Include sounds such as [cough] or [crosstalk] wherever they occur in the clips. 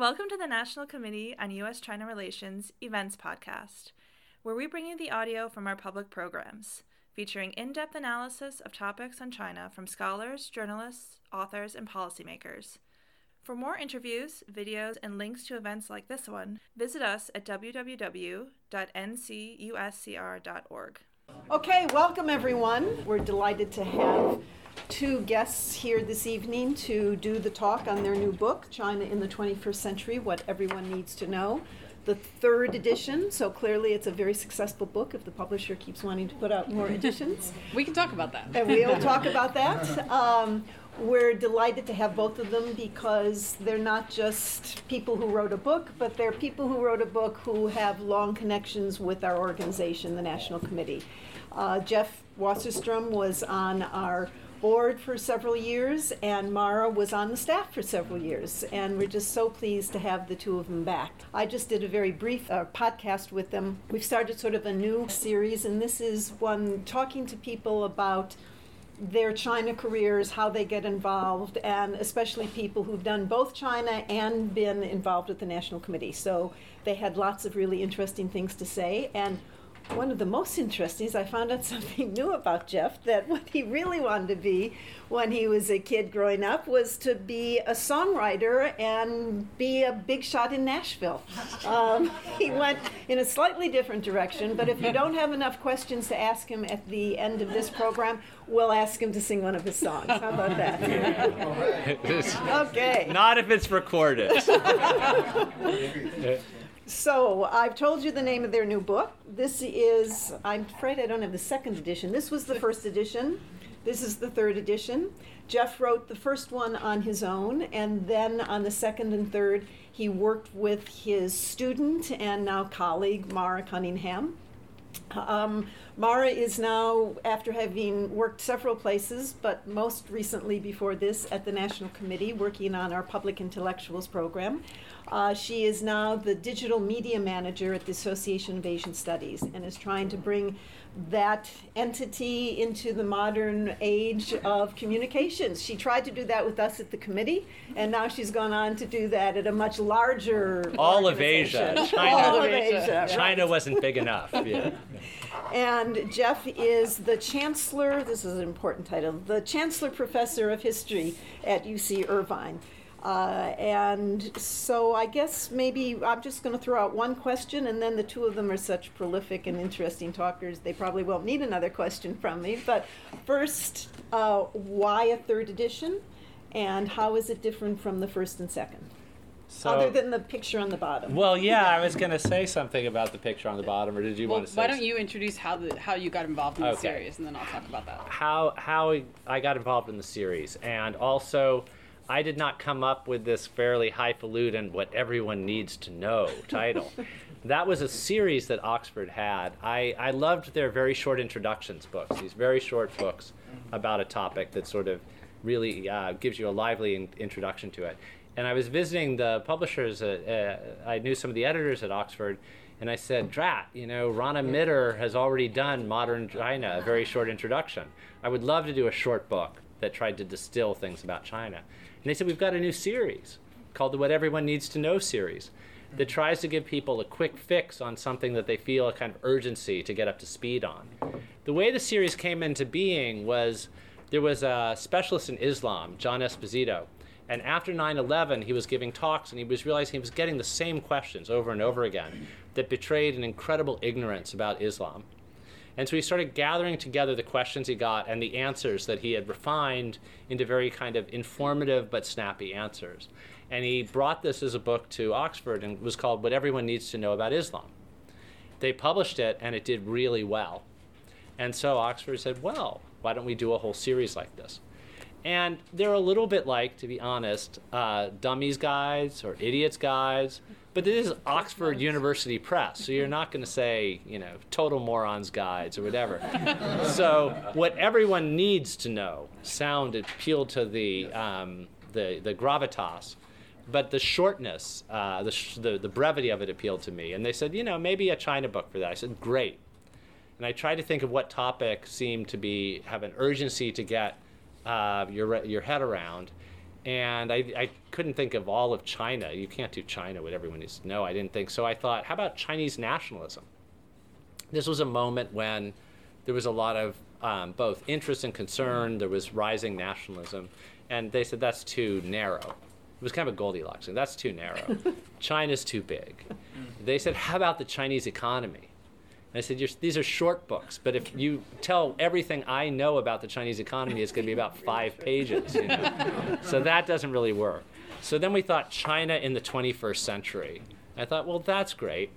Welcome to the National Committee on U.S. China Relations Events Podcast, where we bring you the audio from our public programs, featuring in depth analysis of topics on China from scholars, journalists, authors, and policymakers. For more interviews, videos, and links to events like this one, visit us at www.ncuscr.org. Okay, welcome everyone. We're delighted to have two guests here this evening to do the talk on their new book, China in the 21st Century What Everyone Needs to Know. The third edition, so clearly it's a very successful book if the publisher keeps wanting to put out more [laughs] editions. We can talk about that. And we'll talk [laughs] about that. Um, we're delighted to have both of them because they're not just people who wrote a book, but they're people who wrote a book who have long connections with our organization, the National Committee. Uh, Jeff Wasserstrom was on our board for several years, and Maura was on the staff for several years. And we're just so pleased to have the two of them back. I just did a very brief uh, podcast with them. We've started sort of a new series, and this is one talking to people about their China careers, how they get involved, and especially people who've done both China and been involved with the National Committee. So they had lots of really interesting things to say. And one of the most interesting is I found out [laughs] something new about Jeff that what he really wanted to be when he was a kid growing up was to be a songwriter and be a big shot in Nashville. Um, [laughs] he went in a slightly different direction, but if you don't have enough questions to ask him at the end of this program, we'll ask him to sing one of his songs. How about that? [laughs] okay. Not if it's recorded. So I've told you the name of their new book. This is, I'm afraid I don't have the second edition. This was the first edition. This is the third edition. Jeff wrote the first one on his own, and then on the second and third, he worked with his student and now colleague, Maura Cunningham. Um, Maura is now, after having worked several places, but most recently before this at the National Committee, working on our Public Intellectuals program. Uh, she is now the digital media manager at the Association of Asian Studies and is trying to bring that entity into the modern age of communications. She tried to do that with us at the committee, and now she's gone on to do that at a much larger. All of Asia. China, All of Asia. China wasn't big enough. Yeah. And Jeff is the chancellor, this is an important title, the chancellor professor of history at UC Irvine. Uh, and so I guess maybe I'm just going to throw out one question, and then the two of them are such prolific and interesting talkers, they probably won't need another question from me. But first, uh, why a third edition, and how is it different from the first and second? So, Other than the picture on the bottom. well, yeah, I was going to say something about the picture on the bottom, or did you Well, want to say why don't you introduce how the how you got involved in the Okay. series, and then I'll talk about that. how how I got involved in the series, and also I did not come up with this fairly highfalutin "what everyone needs to know" title. [laughs] that was a series that Oxford had. I, I loved their very short introductions books. These very short books about a topic that sort of really uh, gives you a lively in- introduction to it. And I was visiting the publishers. Uh, uh, I knew some of the editors at Oxford, and I said, Drat, you know, Rana Mitter has already done Modern China, a very short introduction. I would love to do a short book that tried to distill things about China. And they said, We've got a new series called the What Everyone Needs to Know series that mm-hmm. tries to give people a quick fix on something that they feel a kind of urgency to get up to speed on. The way the series came into being was there was a specialist in Islam, John Esposito, and after 9 11, he was giving talks and he was realizing he was getting the same questions over and over again that betrayed an incredible ignorance about Islam. And so he started gathering together the questions he got and the answers that he had refined into very kind of informative but snappy answers. And he brought this as a book to Oxford and it was called What Everyone Needs to Know About Islam. They published it and it did really well. And so Oxford said, well, why don't we do a whole series like this? And they're a little bit like, to be honest, uh, dummies guides or idiots guides. But this is Oxford University Press, so you're not going to say, you know, total morons guides or whatever. so what everyone needs to know sound appealed to the um, the the gravitas, but the shortness, uh, the, sh- the the brevity of it appealed to me. And they said, you know, maybe a China book for that. I said, great. And I tried to think of what topic seemed to be have an urgency to get uh, your your head around. and I, I couldn't think of all of China. You can't do China, what everyone needs to know. I didn't think so. I thought, how about Chinese nationalism? This was a moment when there was a lot of um, both interest and concern. There was rising nationalism, and they said that's too narrow. It was kind of a Goldilocks thing. That's too narrow. [laughs] China's too big. They said, how about the Chinese economy? I said, these are short books, but if you tell everything I know about the Chinese economy, it's going to be about five pages. You know? so that doesn't really work. So then we thought China in the 21st century. I thought, well, that's great.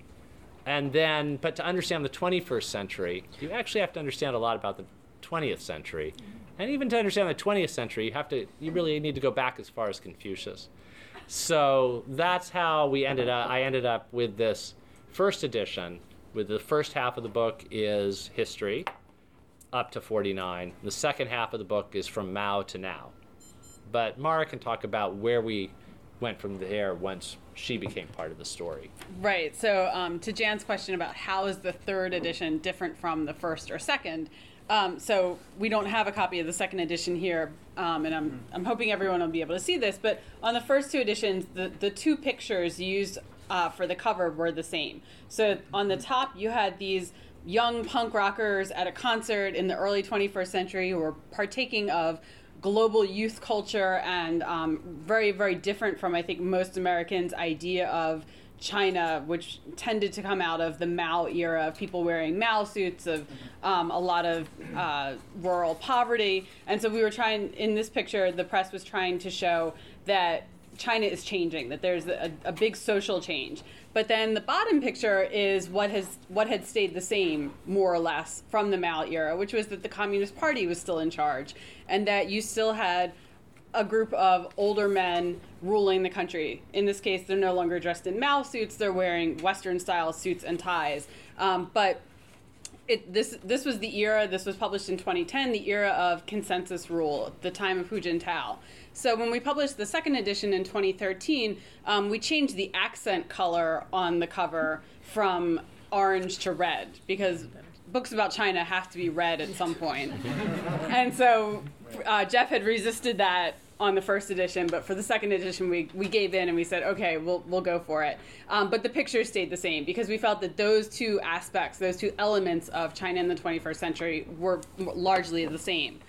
And then, but to understand the 21st century, you actually have to understand a lot about the 20th century. And even to understand the 20th century, you have to, you really need to go back as far as Confucius. So that's how we ended up, I ended up with this first edition with the first half of the book is history up to 49. The second half of the book is from Mao to now. But Maura can talk about where we went from there once she became part of the story. Right. So, um, to Jan's question about how is the third edition different from the first or second, um, so we don't have a copy of the second edition here, um, and I'm, I'm hoping everyone will be able to see this. But on the first two editions, the, the two pictures used uh, for the cover were the same. So on the top, you had these young punk rockers at a concert in the early 21st century who were partaking of global youth culture and um, very, very different from, I think, most Americans' idea of China, which tended to come out of the Mao era of people wearing Mao suits, of um, a lot of uh, rural poverty. And so we were trying, in this picture, the press was trying to show that China is changing, that there's a, a, big social change. But then the bottom picture is what has what had stayed the same more or less from the Mao era, which was that the Communist Party was still in charge, and that you still had a group of older men ruling the country. In this case, they're no longer dressed in Mao suits; they're wearing Western style suits and ties. Um, but it, this this was the era. This was published in 2010, the era of consensus rule, the time of Hu Jintao. So when we published the second edition in 2013, um, we changed the accent color on the cover from orange to red because books about China have to be read at some point. and so uh, Jeff had resisted that on the first edition, but for the second edition, we, we gave in and we said, okay, we'll, we'll go for it. Um, but the pictures stayed the same because we felt that those two aspects, those two elements of China in the 21st century were largely the same.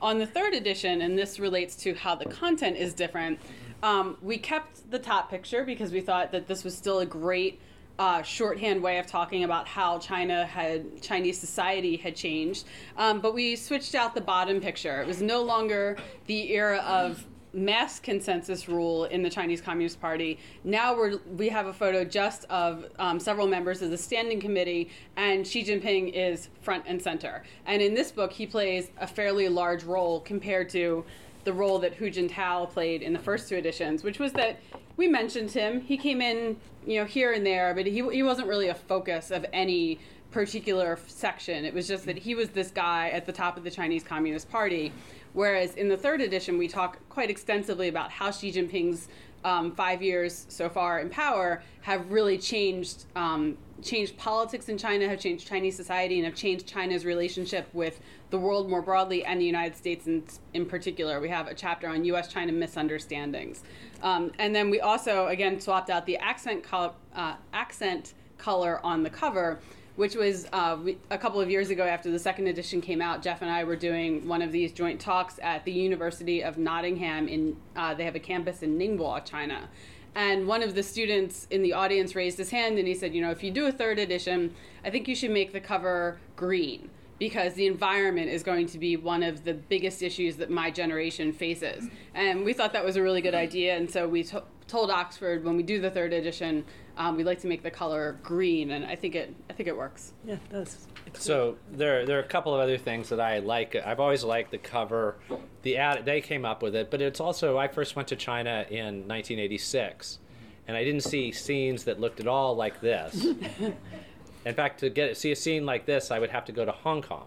On the third edition, and this relates to how the content is different, um, we kept the top picture because we thought that this was still a great uh, shorthand way of talking about how China had Chinese society had changed. Um, but we switched out the bottom picture. It was no longer the era of mass consensus rule in the Chinese Communist Party. Now we're, we have a photo just of um, several members of the standing committee, and Xi Jinping is front and center. And in this book, he plays a fairly large role compared to the role that Hu Jintao played in the first two editions, which was that we mentioned him. He came in, you know, here and there, but he, he wasn't really a focus of any particular section. It was just that he was this guy at the top of the Chinese Communist Party Whereas in the third edition, we talk quite extensively about how Xi Jinping's um, five years so far in power have really changed um, changed politics in China, have changed Chinese society, and have changed China's relationship with the world more broadly and the United States in, in particular. We have a chapter on U.S. China misunderstandings, um, and then we also again swapped out the accent col- uh, accent color on the cover which was uh, a couple of years ago after the second edition came out. Jeff and I were doing one of these joint talks at the University of Nottingham. In uh, they have a campus in Ningbo, China. And one of the students in the audience raised his hand and he said, You know, if you do a third edition, I think you should make the cover green because the environment is going to be one of the biggest issues that my generation faces. And we thought that was a really good idea. And so we t- told Oxford when we do the third edition, um, we like to make the color green, and I think it I think it works. Yeah, it does. So there there are a couple of other things that I like. I've always liked the cover. The ad they came up with it, but it's also I first went to China in 1986, and I didn't see scenes that looked at all like this. [laughs] in fact, to get see a scene like this, I would have to go to Hong Kong.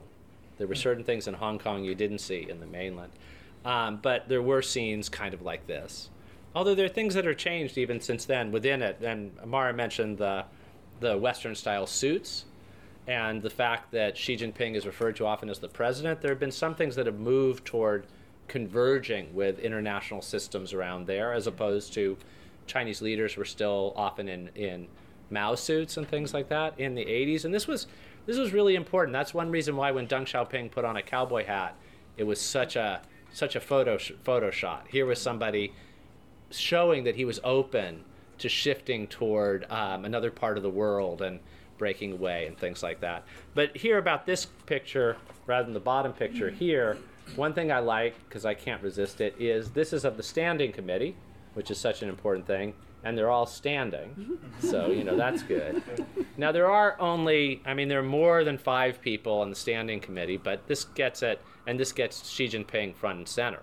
There were certain things in Hong Kong you didn't see in the mainland, um, but there were scenes kind of like this. Although there are things that are changed even since then within it. And Amara mentioned the the Western style suits and the fact that Xi Jinping is referred to often as the president. There have been some things that have moved toward converging with international systems around there, as opposed to Chinese leaders were still often in, in Mao suits and things like that in the 80s. And this was this was really important. That's one reason why when Deng Xiaoping put on a cowboy hat, it was such a such a photo photo shot. Here was somebody showing that he was open to shifting toward um, another part of the world and breaking away and things like that. But here about this picture, rather than the bottom picture here, one thing I like because I can't resist it is this is of the standing committee, which is such an important thing, and they're all standing, [laughs] so you know that's good. Now there are only, I mean, there are more than five people on the standing committee, but this gets it, and this gets Xi Jinping front and center.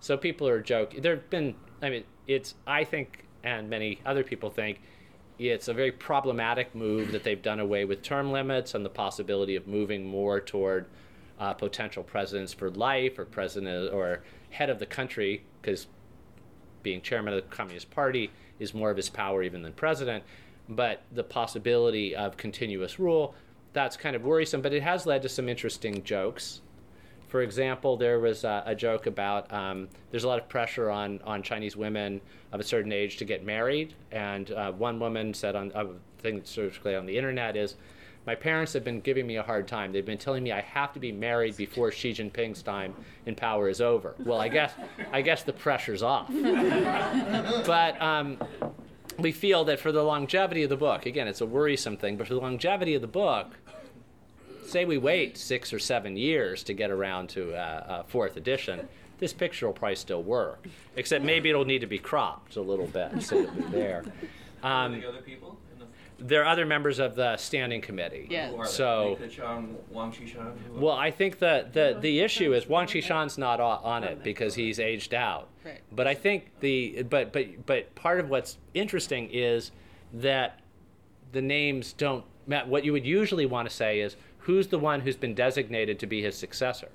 So people are joking. There've been, I mean, it's I think, and many other people think, it's a very problematic move that they've done away with term limits and the possibility of moving more toward uh, potential presidents for life or president or head of the country because being chairman of the Communist Party is more of his power even than president. But the possibility of continuous rule, that's kind of worrisome. But it has led to some interesting jokes. For example, there was a, a joke about um, there's a lot of pressure on, on Chinese women of a certain age to get married. And uh, one woman said on a thing that's circulated on the internet is, my parents have been giving me a hard time. They've been telling me I have to be married before Xi Jinping's time in power is over. Well, I guess I guess the pressure's off. [laughs] but um, we feel that for the longevity of the book, again, it's a worrisome thing, but for the longevity of the book, say we wait six or seven years to get around to a, a fourth edition, this picture will probably still work. Except maybe it'll need to be cropped a little bit so it'll be there. [laughs] Um, the other people? there are other members of the standing committee. Yeah. So. Wang Well, I think the, the, the issue is Wang Qishan's not on it because he's aged out. Right. But I think the but but but part of what's interesting is that the names don't. What you would usually want to say is who's the one who's been designated to be his successor.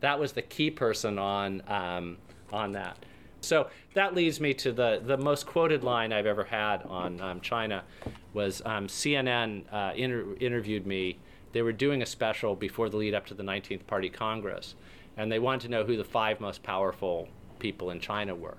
That was the key person on um, on that. So that leads me to the, the most quoted line I've ever had on um, China was um, CNN uh, inter- interviewed me. They were doing a special before the lead up to the 19th Party Congress, and they wanted to know who the five most powerful people in China were.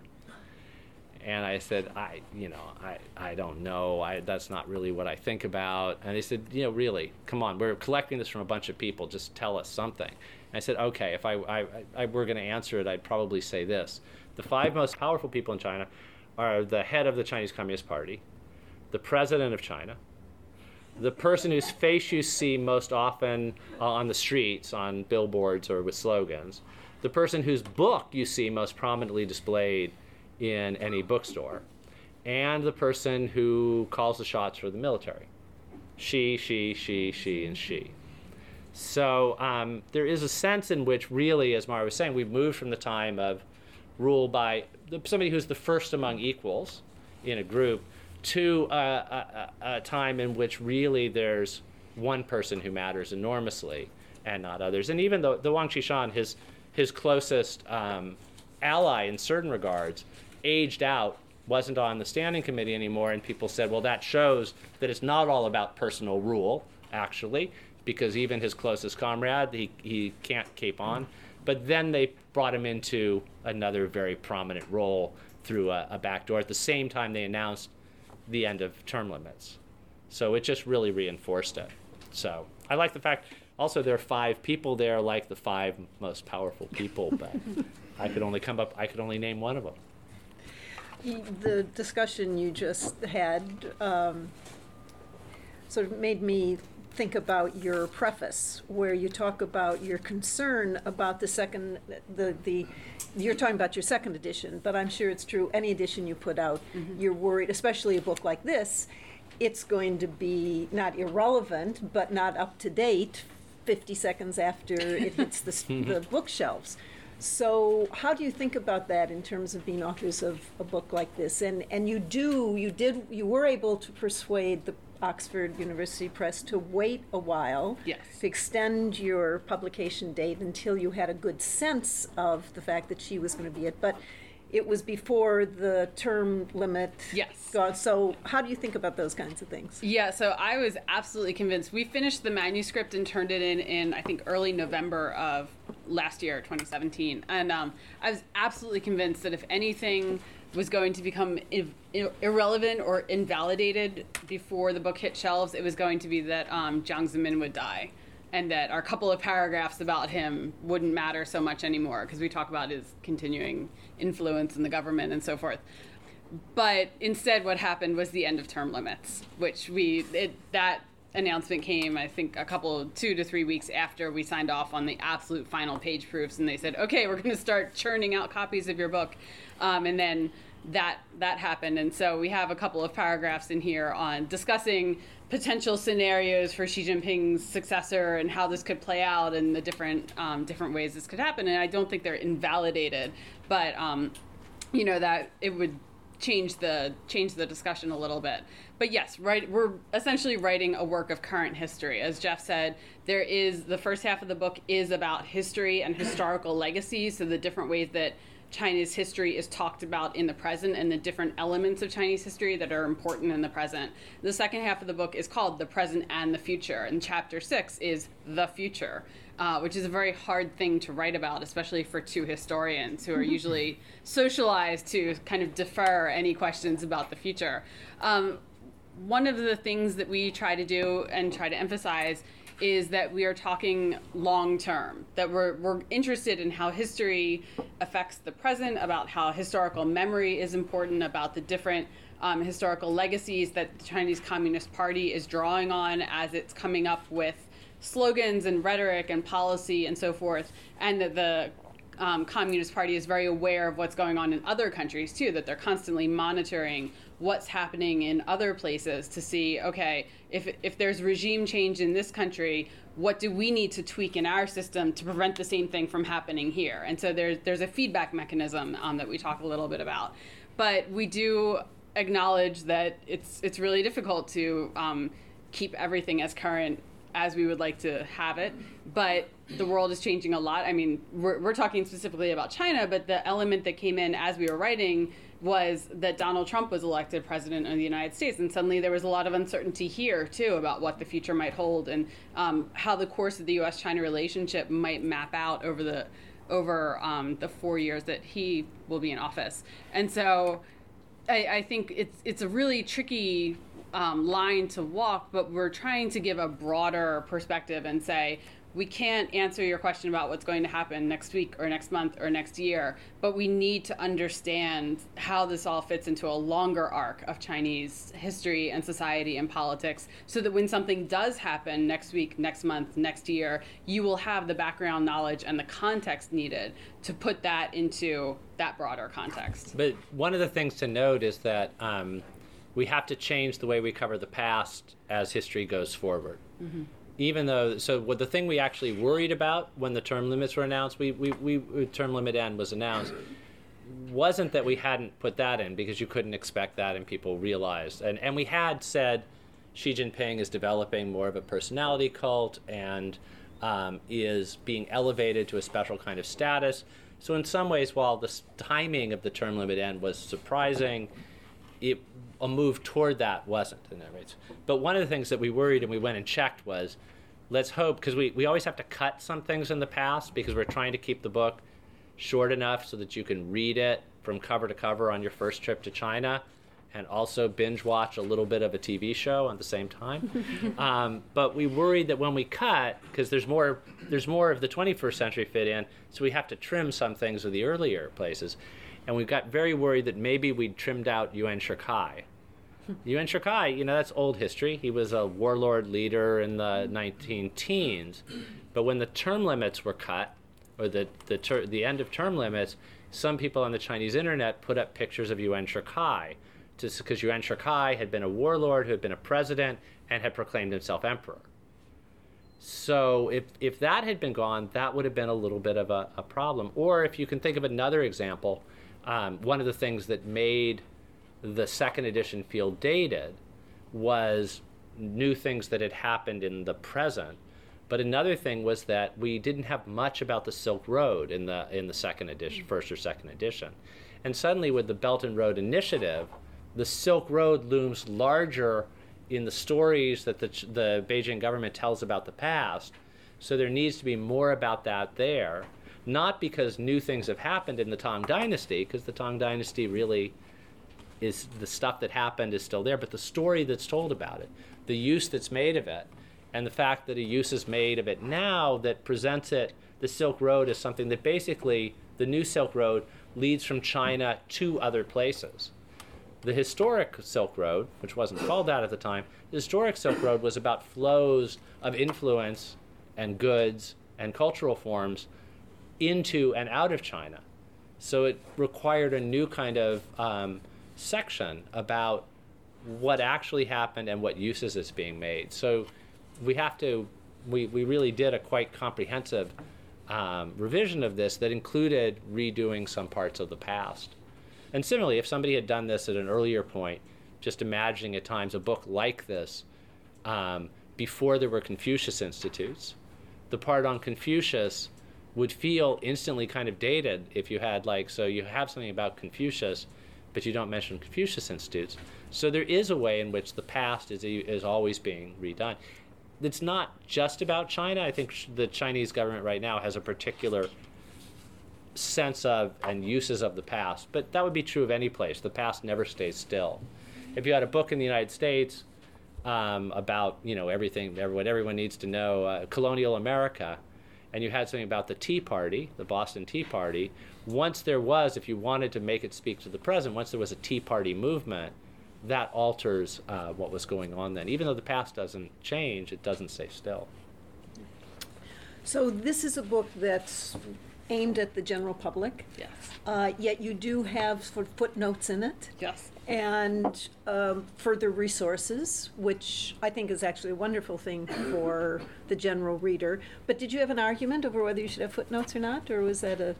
And I said, I, you know, I, I don't know. I, that's not really what I think about. And they said, you know, really, come on, we're collecting this from a bunch of people. Just tell us something. And I said, okay, if I, I, I were going to answer it, I'd probably say this the five most powerful people in China are the head of the Chinese Communist Party, the president of China, the person whose face you see most often on the streets, on billboards, or with slogans, the person whose book you see most prominently displayed in any bookstore, and the person who calls the shots for the military. Xi, Xi, Xi, Xi, and Xi. So um, there is a sense in which, really, as Maura was saying, we've moved from the time of rule by somebody who's the first among equals in a group to a, a, a, time in which really there's one person who matters enormously and not others. And even the Wang Qishan, his his closest um, ally in certain regards, aged out, wasn't on the standing committee anymore, and people said, well, that shows that it's not all about personal rule, actually, because even his closest comrade, he, he can't keep on. But then they brought him into another very prominent role through a, a back door at the same time they announced the end of term limits. So it just really reinforced it. So I like the fact also there are five people there like the five most powerful people, but I could only come up I could only name one of them. The discussion you just had um, sort of made me think about your preface, where you talk about your concern about the second, the, the, you're talking about your second edition, but I'm sure it's true, any edition you put out, Mm-hmm. you're worried, especially a book like this, it's going to be not irrelevant, but not up to date 50 seconds after it hits the, [laughs] the bookshelves. So how do you think about that in terms of being authors of a book like this? And, and you do, you did, you were able to persuade the Oxford University Press to wait a while. Yes. To extend your publication date until you had a good sense of the fact that Xi was going to be it. But it was before the term limit. Yes. So how do you think about those kinds of things? Yeah, so I was absolutely convinced. We finished the manuscript and turned it in in I think early November of last year, 2017, and um, I was absolutely convinced that if anything was going to become ir- irrelevant or invalidated before the book hit shelves, it was going to be that um, Jiang Zemin would die, and that our couple of paragraphs about him wouldn't matter so much anymore because we talk about his continuing influence in the government and so forth. But instead, what happened was the end of term limits, which we it, that announcement came, I think, a couple, two to three weeks after we signed off on the absolute final page proofs, and they said, "Okay, we're going to start churning out copies of your book," um, and then that that happened, and so we have a couple of paragraphs in here on discussing potential scenarios for Xi Jinping's successor and how this could play out and the different um, different ways this could happen. And I don't think they're invalidated, but um, you know that it would change the change the discussion a little bit. But yes, right, we're essentially writing a work of current history. As Jeff said, there is the first half of the book is about history and historical legacies, so the different ways that Chinese history is talked about in the present and the different elements of Chinese history that are important in the present. The second half of the book is called The Present and the Future, and chapter six is The Future. Uh, which is a very hard thing to write about, especially for two historians who are usually socialized to kind of defer any questions about the future. Um, one of the things that we try to do and try to emphasize is that we are talking long term, that we're, we're interested in how history affects the present, about how historical memory is important, about the different um, historical legacies that the Chinese Communist Party is drawing on as it's coming up with slogans and rhetoric and policy and so forth, and that the um, Communist Party is very aware of what's going on in other countries too, that they're constantly monitoring what's happening in other places to see, okay, if, if there's regime change in this country, what do we need to tweak in our system to prevent the same thing from happening here? And so there's, there's a feedback mechanism um, that we talk a little bit about. But we do acknowledge that it's, it's really difficult to um, keep everything as current as we would like to have it. But the world is changing a lot. I mean, we're, we're talking specifically about China, but the element that came in as we were writing was that Donald Trump was elected president of the United States, and suddenly there was a lot of uncertainty here too about what the future might hold and um, how the course of the U.S.-China relationship might map out over the over um, the four years that he will be in office. And so, I, I think it's it's a really tricky um, line to walk, but we're trying to give a broader perspective and say we can't answer your question about what's going to happen next week or next month or next year, but we need to understand how this all fits into a longer arc of Chinese history and society and politics so that when something does happen next week, next month, next year, you will have the background knowledge and the context needed to put that into that broader context. But one of the things to note is that um, we have to change the way we cover the past as history goes forward. Mm-hmm even though so what the thing we actually worried about when the term limits were announced we, we, we term limit end was announced wasn't that we hadn't put that in because you couldn't expect that and people realized and, and we had said Xi Jinping is developing more of a personality cult and um, is being elevated to a special kind of status. So in some ways, while the timing of the term limit end was surprising, it, a move toward that wasn't in that rates. But one of the things that we worried and we went and checked was let's hope because we, we always have to cut some things in the past because we're trying to keep the book short enough so that you can read it from cover to cover on your first trip to China and also binge watch a little bit of a TV show at the same time. [laughs] um, but we worried that when we cut, because there's more, there's more of the 21st century fit in, so we have to trim some things of the earlier places, and we got very worried that maybe we'd trimmed out Yuan Shikai, [laughs] Yuan Shikai, you know, that's old history. He was a warlord leader in the 19 teens. But when the term limits were cut, or the, the, ter- the end of term limits, some people on the Chinese internet put up pictures of Yuan Shikai just because Yuan Shikai had been a warlord who had been a president and had proclaimed himself emperor. So if, if that had been gone, that would have been a little bit of a, a problem. Or if you can think of another example, um, one of the things that made the second edition feel dated was new things that had happened in the present. But another thing was that we didn't have much about the Silk Road in the in the second edition, first or second edition. And suddenly with the Belt and Road Initiative, the Silk Road looms larger in the stories that the, the Beijing government tells about the past. So there needs to be more about that there. Not because new things have happened in the Tang Dynasty, because the Tang Dynasty really is the stuff that happened is still there, but the story that's told about it, the use that's made of it, and the fact that a use is made of it now that presents it, the Silk Road, as something that basically the new Silk Road leads from China to other places. The historic Silk Road, which wasn't called that at the time, the historic Silk Road was about flows of influence and goods and cultural forms into and out of China. So it required a new kind of um, section about what actually happened and what uses is being made. So we have to, we, we really did a quite comprehensive um, revision of this that included redoing some parts of the past. And similarly, if somebody had done this at an earlier point, just imagining at times a book like this um, before there were Confucius Institutes, the part on Confucius would feel instantly kind of dated if you had, like, so you have something about Confucius, but you don't mention Confucius Institutes. So there is a way in which the past is, is always being redone. It's not just about China. I think the Chinese government right now has a particular sense of and uses of the past, but that would be true of any place. The past never stays still. If you had a book in the United States um, about you know everything, what everyone needs to know, uh, colonial America, and you had something about the Tea Party, the Boston Tea Party, once there was, if you wanted to make it speak to the present, once there was a Tea Party movement, that alters uh, what was going on then. Even though the past doesn't change, it doesn't stay still. So this is a book that's aimed at the general public. Yes. Uh, yet you do have sort of footnotes in it Yes. and um, further resources, which I think is actually a wonderful thing for the general reader. But did you have an argument over whether you should have footnotes or not, or was that a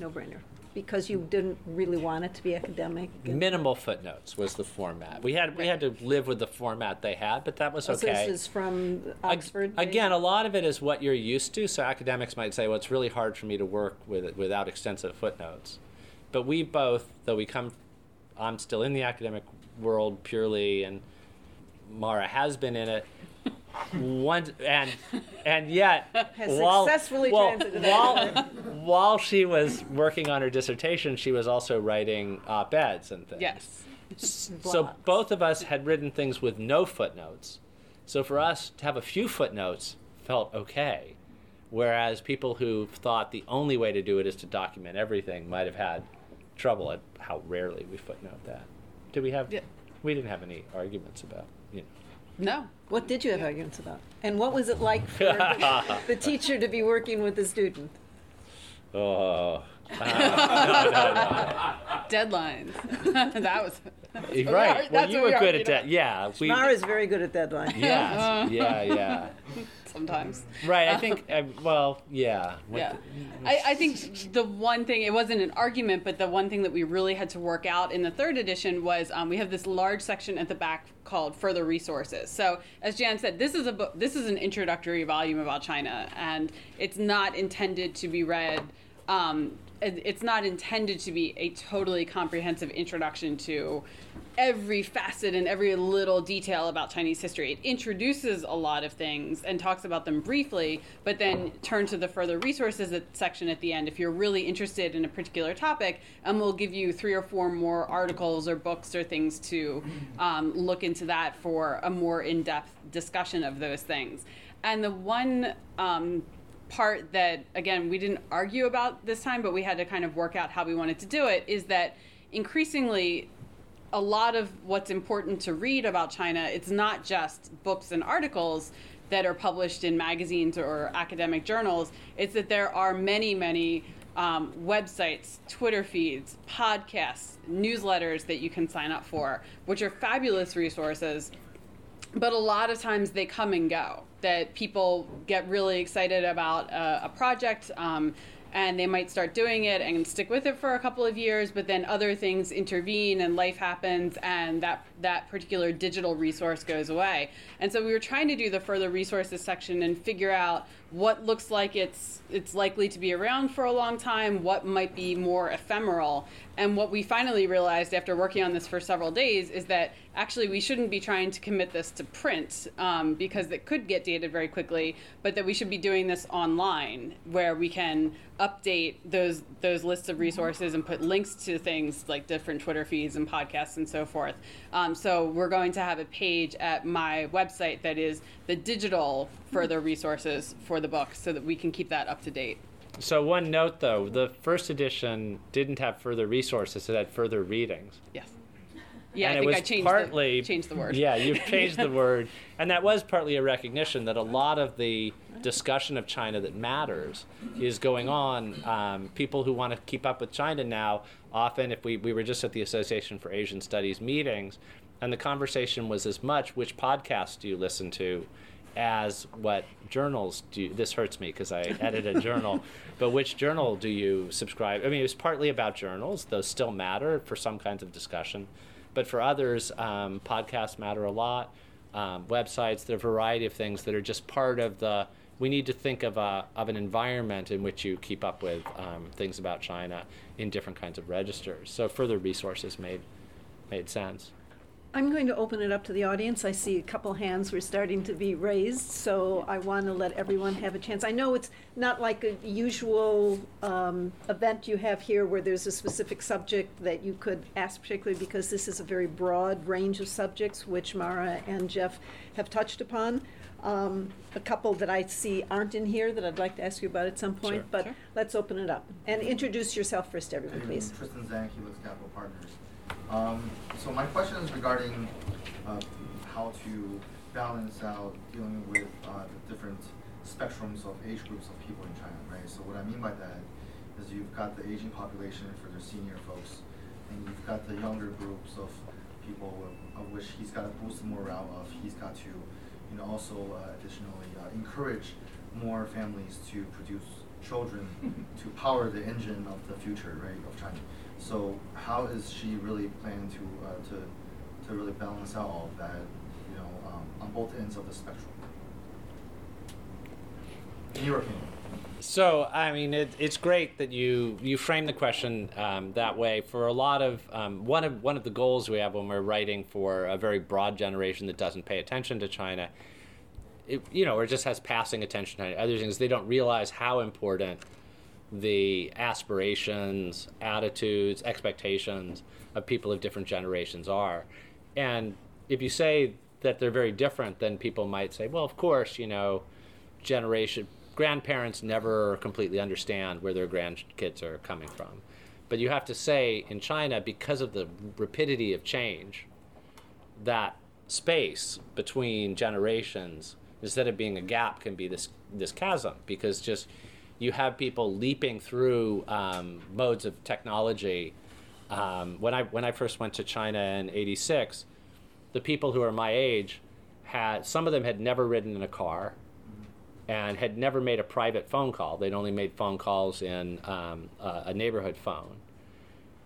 no-brainer? Because you didn't really want it to be academic? Minimal footnotes was the format. We had we had to live with the format they had, but that was Oh, So okay. this is from Oxford? Again, a lot of it is what you're used to. So academics might say, "Well, it's really hard for me to work with it without extensive footnotes." But we both, though we come, I'm still in the academic world purely, and Maura has been in it. One and and yet [laughs] Has while, well, while while she was working on her dissertation, she was also writing op eds and things. Yes. So both of us had written things with no footnotes. So for us to have a few footnotes felt okay. Whereas people who thought the only way to do it is to document everything might have had trouble at how rarely we footnote that. Did we have? Yeah. We didn't have any arguments about, you know. No. What did you have arguments about? And what was it like for the, [laughs] the teacher to be working with the student? Oh. [laughs] Deadlines. [laughs] that was. right. are- Well, that's you what we were are, good you at know. that. Yeah. We, Maura's very good at deadline. Yes. [laughs] yeah. Yeah. Sometimes. Right. I think. Uh, well. Yeah. What Yeah. the- I, I think the one thing, it wasn't an argument, but the one thing that we really had to work out in the third edition was um, we have this large section at the back called further resources. So as Jan said, this is a book, this is an introductory volume about China, and it's not intended to be read. Um, it's not intended to be a totally comprehensive introduction to every facet and every little detail about Chinese history. It introduces a lot of things and talks about them briefly, but then turn to the further resources section at the end if you're really interested in a particular topic, and we'll give you three or four more articles or books or things to um, look into that for a more in-depth discussion of those things. And the one um, part that again we didn't argue about this time but we had to kind of work out how we wanted to do it is that increasingly a lot of what's important to read about China it's not just books and articles that are published in magazines or academic journals. It's that there are many many um, websites twitter feeds podcasts newsletters that you can sign up for which are fabulous resources but a lot of times they come and go. That people get really excited about a, a project, um, and they might start doing it and stick with it for a couple of years, but then other things intervene and life happens, and that that particular digital resource goes away. And so we were trying to do the further resources section and figure out what looks like it's it's likely to be around for a long time, what might be more ephemeral, And what we finally realized after working on this for several days is that actually we shouldn't be trying to commit this to print um, because it could get dated very quickly, but that we should be doing this online where we can update those those lists of resources and put links to things like different Twitter feeds and podcasts and so forth. Um, so we're going to have a page at my website that is the digital further resources for the book so that we can keep that up to date. So one note though, the first edition didn't have further resources; it had further readings. Yes. Yeah, and I it think was I changed partly the, changed the word. Yeah, you've [laughs] changed the word, and that was partly a recognition that a lot of the discussion of China that matters is going on. Um, people who want to keep up with China now, often, if we we were just at the Association for Asian Studies meetings, and the conversation was as much which podcast do you listen to, as what journals do. This hurts me because I edit a journal, [laughs] but which journal do you subscribe? I mean, it was partly about journals; those still matter for some kinds of discussion. But for others, um, podcasts matter a lot. Um, websites, there are a variety of things that are just part of the. We need to think of a of an environment in which you keep up with um, things about China in different kinds of registers. So further resources made made sense. I'm going to open it up to the audience. I see a couple hands were starting to be raised, so I want to let everyone have a chance. I know it's not like a usual um, event you have here where there's a specific subject that you could ask, particularly because this is a very broad range of subjects which Maura and Jeff have touched upon. Um, a couple that I see aren't in here that I'd like to ask you about at some point, Sure. but Sure. let's open it up. And introduce yourself first, everyone, please. Tristan Zhang, Helix Capital Partners. Um, so my question is regarding uh, how to balance out dealing with uh, the different spectrums of age groups of people in China, right? So what I mean by that is you've got the aging population for the senior folks, and you've got the younger groups of people of, of which he's got to boost the morale of. He's got to, you know, also uh, additionally uh, encourage more families to produce children [laughs] to power the engine of the future, right, of China. So how is Xi really planning to uh, to to really balance out all of that, you know, um, on both ends of the spectrum? In your opinion. So, I mean, it, it's great that you you frame the question um, that way. For a lot of um, one of one of the goals we have when we're writing for a very broad generation that doesn't pay attention to China, it, you know, or just has passing attention to other things, they don't realize how important the aspirations, attitudes, expectations of people of different generations are. And if you say that they're very different, then people might say, well, of course, you know, generation grandparents never completely understand where their grandkids are coming from. But you have to say in China, because of the rapidity of change, that space between generations, instead of being a gap, can be this this chasm because just you have people leaping through um, modes of technology. Um, when I when I first went to China in '86, the people who are my age had some of them had never ridden in a car and had never made a private phone call. They'd only made phone calls in um, a, a neighborhood phone.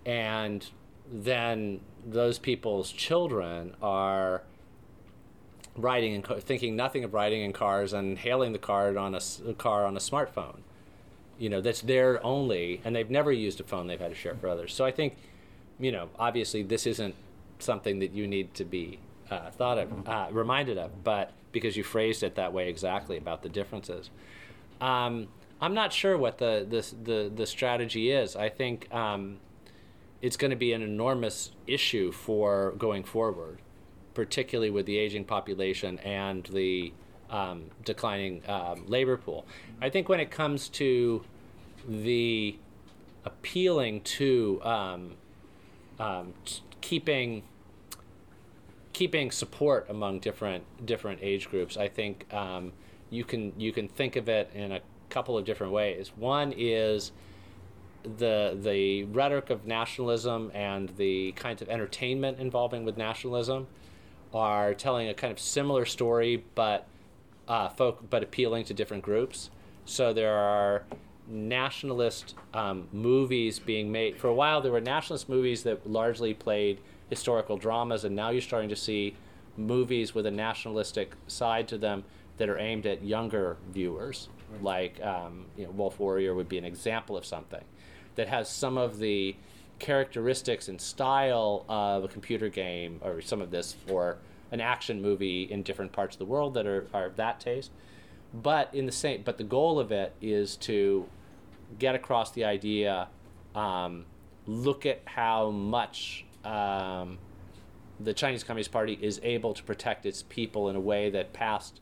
And then those people's children are riding in, ca- thinking nothing of riding in cars and hailing the car on a, a car on a smartphone. You know, that's their only, and they've never used a phone they've had to share for others. So I think, you know, obviously this isn't something that you need to be uh, thought of, uh, reminded of, but because you phrased it that way exactly about the differences. Um, I'm not sure what the the the, the strategy is. I think um, it's going to be an enormous issue for going forward, particularly with the aging population and the um, declining um, labor pool. I think when it comes to the appealing to um, um, t- keeping keeping support among different different age groups, I think um, you can you can think of it in a couple of different ways. One is the the rhetoric of nationalism and the kinds of entertainment involving with nationalism are telling a kind of similar story, but uh, folk, but appealing to different groups. So there are nationalist um, movies being made. For a while, there were nationalist movies that largely played historical dramas, and now you're starting to see movies with a nationalistic side to them that are aimed at younger viewers. Like um, you know, Wolf Warrior would be an example of something that has some of the characteristics and style of a computer game or some of this for an action movie in different parts of the world that are, are of that taste. But in the same, but the goal of it is to get across the idea. Um, look at how much um, the Chinese Communist Party is able to protect its people in a way that past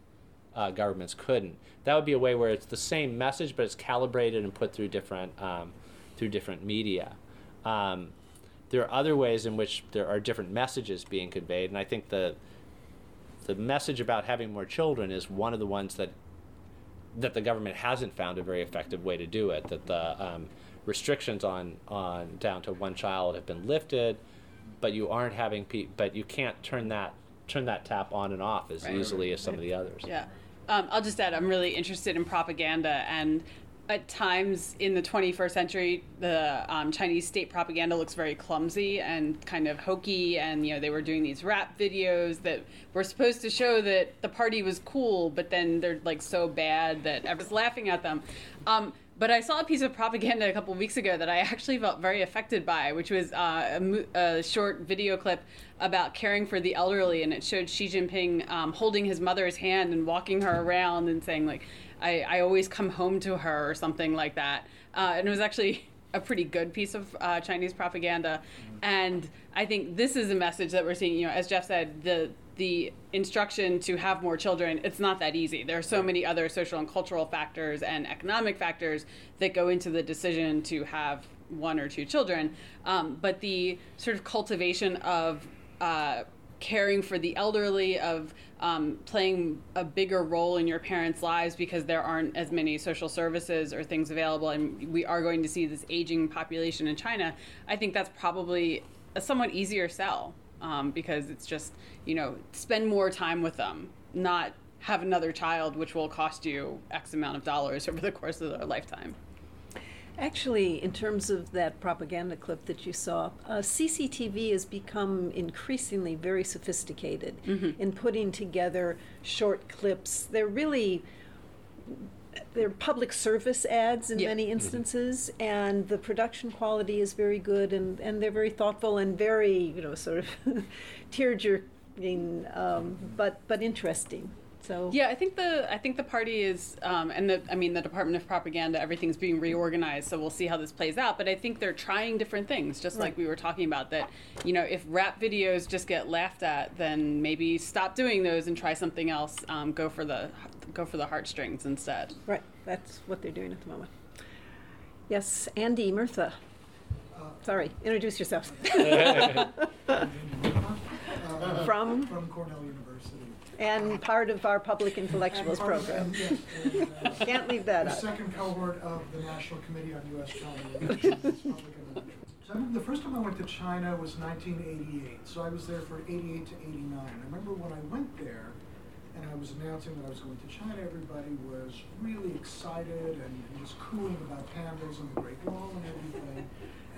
uh, governments couldn't. That would be a way where it's the same message, but it's calibrated and put through different um, through different media. Um, there are other ways in which there are different messages being conveyed, and I think the the message about having more children is one of the ones that that the government hasn't found a very effective way to do it. That the um, restrictions on on down to one child have been lifted, but you aren't having pe- but you can't turn that turn that tap on and off as Right. easily as some of the others. Yeah. Um, I'll just add, I'm really interested in propaganda, and at times in the 21st century, the um, Chinese state propaganda looks very clumsy and kind of hokey. And you know, they were doing these rap videos that were supposed to show that the party was cool, but then they're like so bad that everyone's laughing at them. Um, but I saw a piece of propaganda a couple weeks ago that I actually felt very affected by, which was uh, a, a short video clip about caring for the elderly, and it showed Xi Jinping um, holding his mother's hand and walking her around and saying like, "I, I always come home to her" or something like that. Uh, and it was actually a pretty good piece of uh, Chinese propaganda, and I think this is a message that we're seeing. You know, as Jeff said, the the instruction to have more children it's not that easy there are so many other social and cultural factors and economic factors that go into the decision to have one or two children um, but the sort of cultivation of uh, caring for the elderly of um, playing a bigger role in your parents lives because there aren't as many social services or things available and we are going to see this aging population in china i think that's probably a somewhat easier sell um, because it's just you know spend more time with them not have another child which will cost you x amount of dollars [laughs] over the course of their lifetime Actually, in terms of that propaganda clip that you saw, uh, CCTV has become increasingly very sophisticated in putting together short clips. They're really they're public service ads in Yeah. many instances, and the production quality is very good, and, and they're very thoughtful and very you know sort of [laughs] tear jerking, um, but but interesting. So Yeah, I think the I think the party is, um, and the I mean the Department of Propaganda, everything's being reorganized, so we'll see how this plays out. But I think they're trying different things, just like we were talking about. That you know, if rap videos just get laughed at, then maybe stop doing those and try something else. Um, go for the go for the heartstrings instead. Right, that's what they're doing at the moment. Yes, Andy, Mertha. Sorry, introduce yourself. [laughs] From From Cornell University. And part of our public intellectuals And part of- program. and, yes, and, Can't leave that The out. second cohort of the National Committee on U.S. China Relations, Public Intellectuals. So I remember the first time I went to China was 1988, so I was there for 88 to 89. I remember when I went there, and I was announcing that I was going to China, everybody was really excited and, and just cooing about pandas and the Great Wall and everything.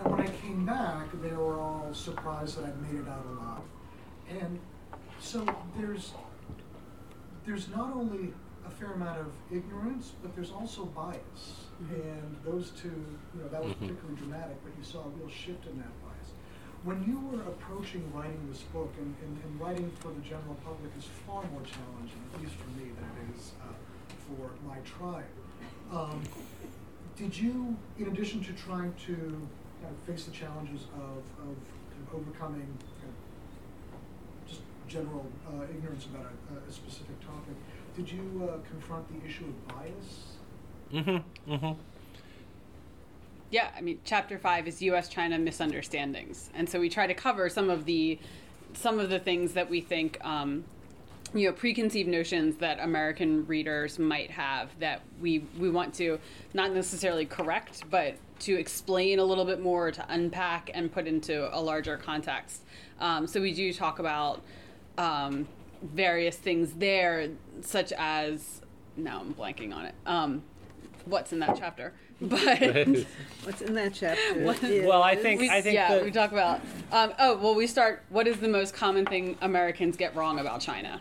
And when I came back, they were all surprised that I'd made it out alive. And so there's there's not only a fair amount of ignorance, but there's also bias. And those two, you know, that was Mhm. particularly dramatic, but you saw a real shift in that bias. When you were approaching writing this book, and, and, and writing for the general public is far more challenging, at least for me, than it is uh, for my tribe. Um, did you, in addition to trying to kind of face the challenges of, of kind of overcoming kind of just general uh, ignorance about a, a specific topic, did you uh, confront the issue of bias? Mm-hmm. Mm-hmm. Yeah, I mean, chapter five is U.S.-China misunderstandings, and so we try to cover some of the some of the things that we think, um, you know, preconceived notions that American readers might have that we we want to not necessarily correct, but to explain a little bit more, to unpack and put into a larger context. Um, so we do talk about um, various things there, such as now I'm blanking on it. Um, what's in that chapter? [laughs] But [laughs] What's in that chapter? What- Well, I think- we, I think yeah, the- we talk about. Um, oh, well, we start. What is the most common thing Americans get wrong about China?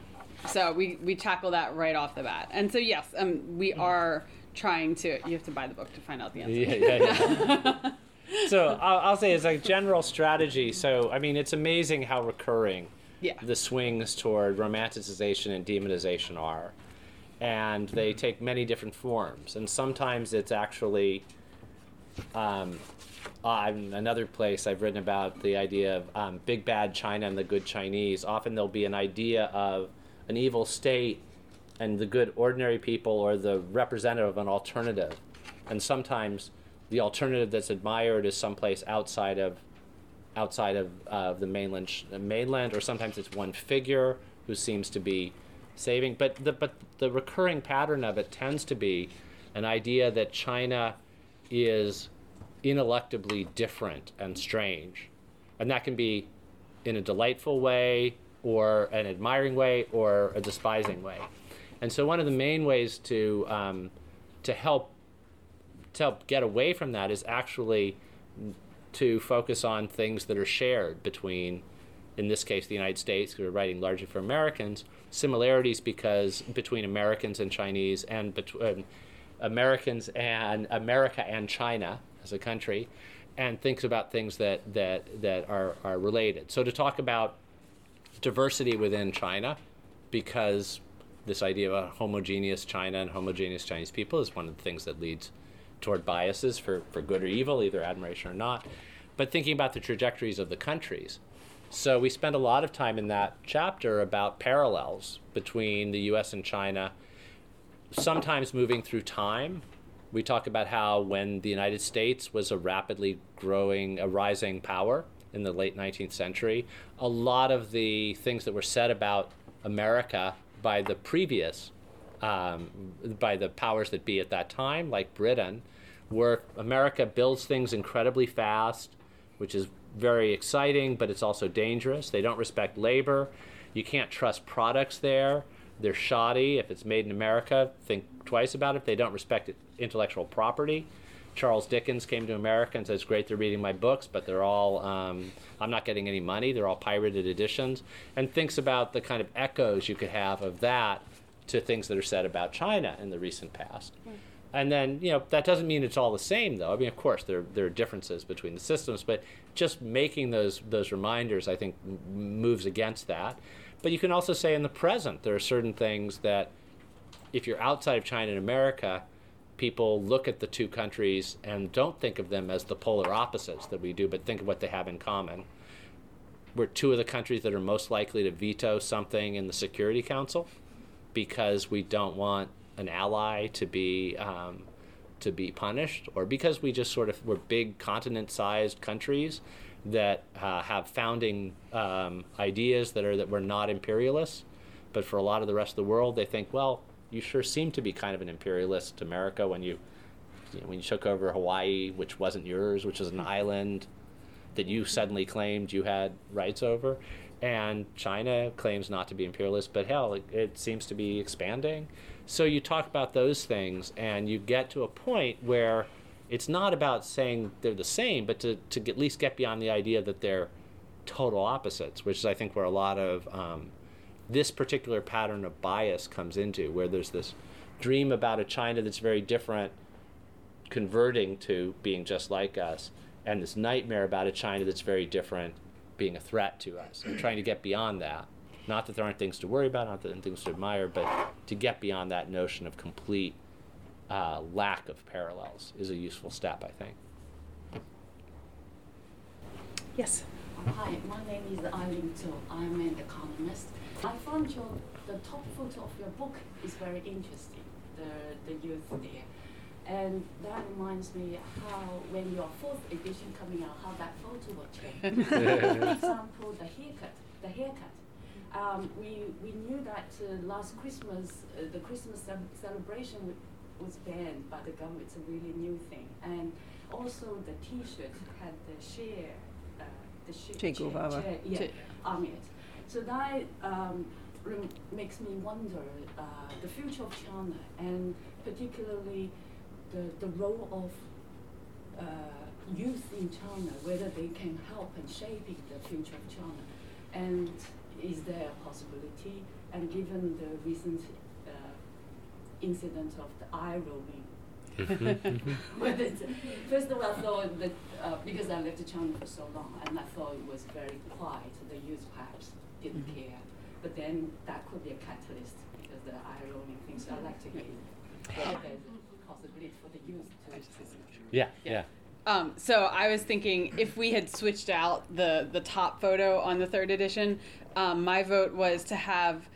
So we we tackle that right off the bat. And so yes, um, we are trying to. You have to buy the book to find out the answer. Yeah, yeah, yeah. [laughs] so I'll, I'll say as a general strategy. So I mean, it's amazing how recurring Yeah. the swings toward romanticization and demonization are, and they take many different forms. And sometimes it's actually um, another place I've written about the idea of um, big bad China and the good Chinese. Often there'll be an idea of an evil state and the good ordinary people or the representative of an alternative. And sometimes the alternative that's admired is someplace outside of outside of uh, the mainland sh- mainland, or sometimes it's one figure who seems to be saving. But the but the recurring pattern of it tends to be an idea that China is ineluctably different and strange, and that can be in a delightful way, or an admiring way, or a despising way. And so one of the main ways to um, to help to help get away from that is actually to focus on things that are shared between, in this case, the United States, we're writing largely for Americans, similarities because between Americans and Chinese and between um, Americans and America and China as a country, and thinks about things that that that are are related. So to talk about diversity within China, because this idea of a homogeneous China and homogeneous Chinese people is one of the things that leads toward biases for, for good or evil, either admiration or not. But thinking about the trajectories of the countries. So we spend a lot of time in that chapter about parallels between the US and China, sometimes moving through time. We talk about how when the United States was a rapidly growing, a rising power in the late 19th century, a lot of the things that were said about America by the previous, um, by the powers that be at that time, like Britain, where America builds things incredibly fast, which is very exciting, but it's also dangerous. They don't respect labor. You can't trust products there. They're shoddy. If it's made in America, think twice about it. They don't respect intellectual property. Charles Dickens came to America and says, "Great, they're reading my books, but they're all um, I'm not getting any money. They're all pirated editions." And thinks about the kind of echoes you could have of that to things that are said about China in the recent past. And then you know that doesn't mean it's all the same, though. I mean, of course, there there are differences between the systems, but just making those those reminders, I think, moves against that. But you can also say in the present, there are certain things that, if you're outside of China and America, people look at the two countries and don't think of them as the polar opposites that we do, but think of what they have in common. We're two of the countries that are most likely to veto something in the Security Council because we don't want an ally to be um, to be punished, or because we just sort of we're big continent-sized countries that uh, have founding um, ideas that are that we're not imperialists, but for a lot of the rest of the world, they think, well, you sure seem to be kind of an imperialist, America, when you, you know, when you took over Hawaii, which wasn't yours, which is an island that you suddenly claimed you had rights over. And China claims not to be imperialist, but hell, it, it seems to be expanding. So you talk about those things, and you get to a point where it's not about saying they're the same, but to, to at least get beyond the idea that they're total opposites, which is, I think, where a lot of um, this particular pattern of bias comes into, where there's this dream about a China that's very different, converting to being just like us, and this nightmare about a China that's very different, being a threat to us, and trying to get beyond that. Not that there aren't things to worry about, not that there aren't things to admire, but to get beyond that notion of complete uh, lack of parallels is a useful step, I think. Yes. Hi, my name is Eileen Zhou. I'm an economist. I found your the top photo of your book is very interesting. The the youth there, and that reminds me how when your fourth edition coming out, how that photo will change. [laughs] For example, the haircut. The haircut. Um, we we knew that uh, last Christmas uh, the Christmas ce- celebration w- was banned by the government. It's a really new thing, and also the T-shirt had the share. Uh, the sh- Che Guevara. yeah, Che- on it. So that um, rem- makes me wonder uh, the future of China and particularly the, the role of uh, youth in China, whether they can help in shaping the future of China. And is there a possibility, and given the recent uh, incident of the eye rolling [laughs] [laughs] but first of all, I thought that uh, because I lived in China for so long, and I thought it was very quiet, the youth perhaps didn't Mm-hmm. care. But then that could be a catalyst because the eye-rolling things. I like to hear whether there's a possibility for the youth to. Yeah, yeah. Um, so I was thinking if we had switched out the the top photo on the third edition, um, my vote was to have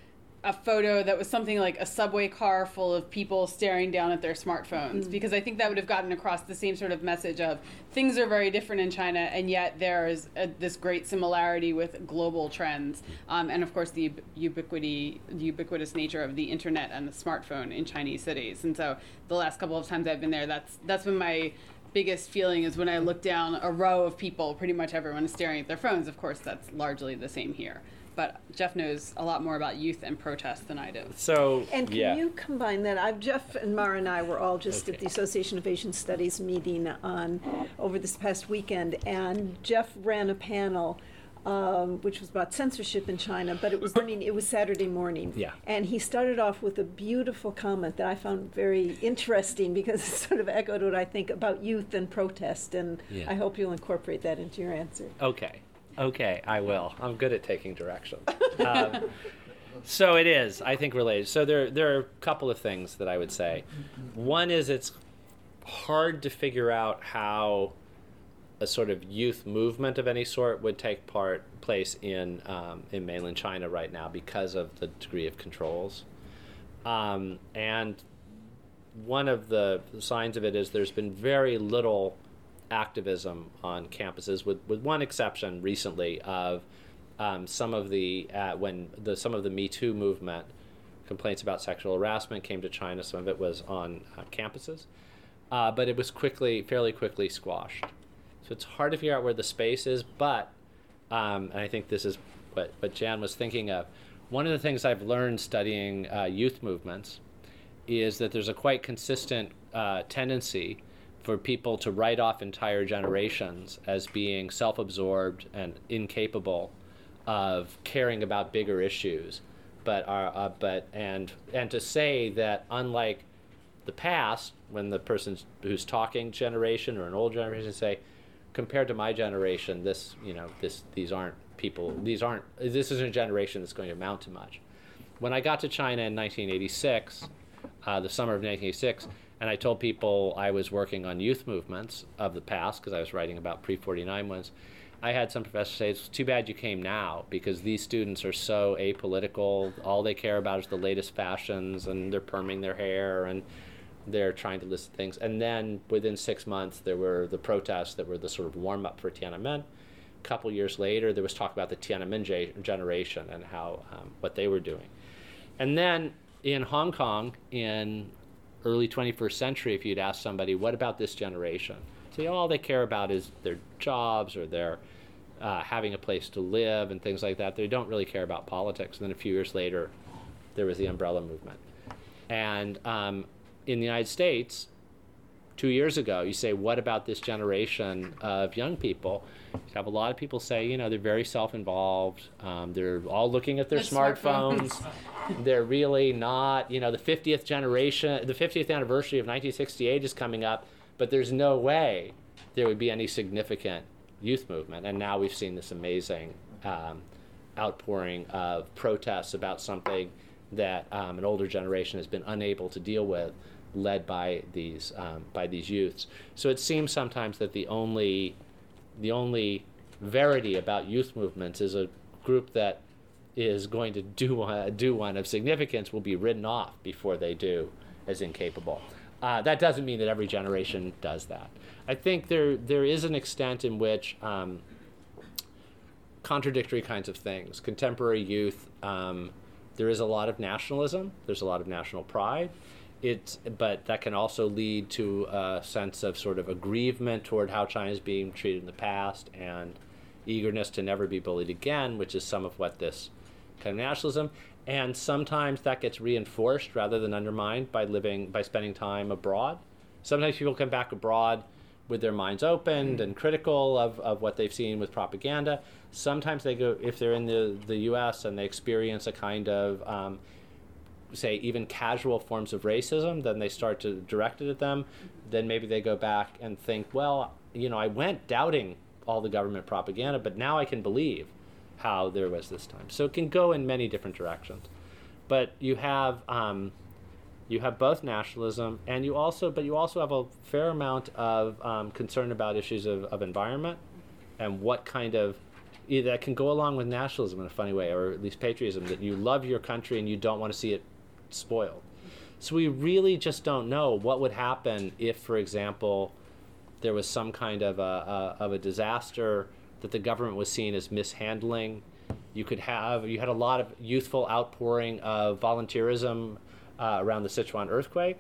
a photo that was something like a subway car full of people staring down at their smartphones because I think that would have gotten across the same sort of message of things are very different in China and yet there is a, this great similarity with global trends um, and of course the ubiquity the ubiquitous nature of the internet and the smartphone in Chinese cities and so the last couple of times I've been there that's that's been my biggest feeling is when I look down a row of people, pretty much everyone is staring at their phones. Of course, that's largely the same here. But Jeff knows a lot more about youth and protest than I do. So And can yeah. you combine that? I've, Jeff and Maura and I were all just at the Association of Asian Studies meeting on, over this past weekend, and Jeff ran a panel, um, which was about censorship in China, but it was, I mean, it was Saturday morning. Yeah. And he started off with a beautiful comment that I found very interesting because it sort of echoed what I think about youth and protest, and Yeah. I hope you'll incorporate that into your answer. Okay. Okay, I will. I'm good at taking direction. [laughs] Um, so it is, I think, related. So there, there are a couple of things that I would say. One is it's hard to figure out how a sort of youth movement of any sort would take part place in um, in mainland China right now because of the degree of controls. Um, and one of the signs of it is there's been very little activism on campuses, with, with one exception recently of um, some of the uh, when the some of the Me Too movement complaints about sexual harassment came to China. Some of it was on uh, campuses, uh, but it was quickly, fairly quickly squashed. So it's hard to figure out where the space is, but um, and I think this is what what Jan was thinking of. One of the things I've learned studying uh, youth movements is that there's a quite consistent uh, tendency for people to write off entire generations as being self-absorbed and incapable of caring about bigger issues, but are uh, but and and to say that unlike the past, when the person who's talking generation or an old generation say, compared to my generation, this you know this these aren't people these aren't this isn't a generation that's going to amount to much. When I got to China in 1986, uh, the summer of 1986, and I told people I was working on youth movements of the past because I was writing about pre 49 ones. I had some professors say, It's too bad you came now because these students are so apolitical. All they care about is the latest fashions and they're perming their hair and they're trying to list things. And then within six months, there were the protests that were the sort of warm up for Tiananmen. A couple years later, there was talk about the Tiananmen ge- generation and how um, what they were doing. And then in Hong Kong, in early 21st century, if you'd ask somebody, what about this generation? Say, all they care about is their jobs or their uh, having a place to live and things like that. They don't really care about politics. And then a few years later, there was the umbrella movement. And um, in the United States, two years ago, you say, what about this generation of young people? You have a lot of people say, you know, they're very self-involved. Um, they're all looking at their The smartphones. smartphones. they're really not, you know, the 50th generation, the 50th anniversary of 1968 is coming up, but there's no way there would be any significant youth movement. And now we've seen this amazing um, outpouring of protests about something that um, an older generation has been unable to deal with, led by these um, by these youths. So it seems sometimes that the only the only verity about youth movements is a group that is going to do one, do one of significance will be written off before they do as incapable. Uh, that doesn't mean that every generation does that. I think there there is an extent in which um, contradictory kinds of things. Contemporary youth, um, there is a lot of nationalism. There's a lot of national pride. It's, but that can also lead to a sense of sort of aggrievement toward how China is being treated in the past and eagerness to never be bullied again, which is some of what this kind of nationalism. And sometimes that gets reinforced rather than undermined by living by spending time abroad. Sometimes people come back abroad with their minds opened and critical of, of what they've seen with propaganda. Sometimes they go if they're in the, the U.S. and they experience a kind of um, say even casual forms of racism, then they start to direct it at them. Then maybe they go back and think, well, you know, I went doubting all the government propaganda, but now I can believe how there was this time. So it can go in many different directions. But you have um, you have both nationalism and you also, but you also have a fair amount of um, concern about issues of, of environment and what kind of that can go along with nationalism in a funny way, or at least patriotism, that you love your country and you don't want to see it spoiled. So we really just don't know what would happen if, for example, there was some kind of a, a of a disaster that the government was seen as mishandling. You could have you had a lot of youthful outpouring of volunteerism uh, around the Sichuan earthquake,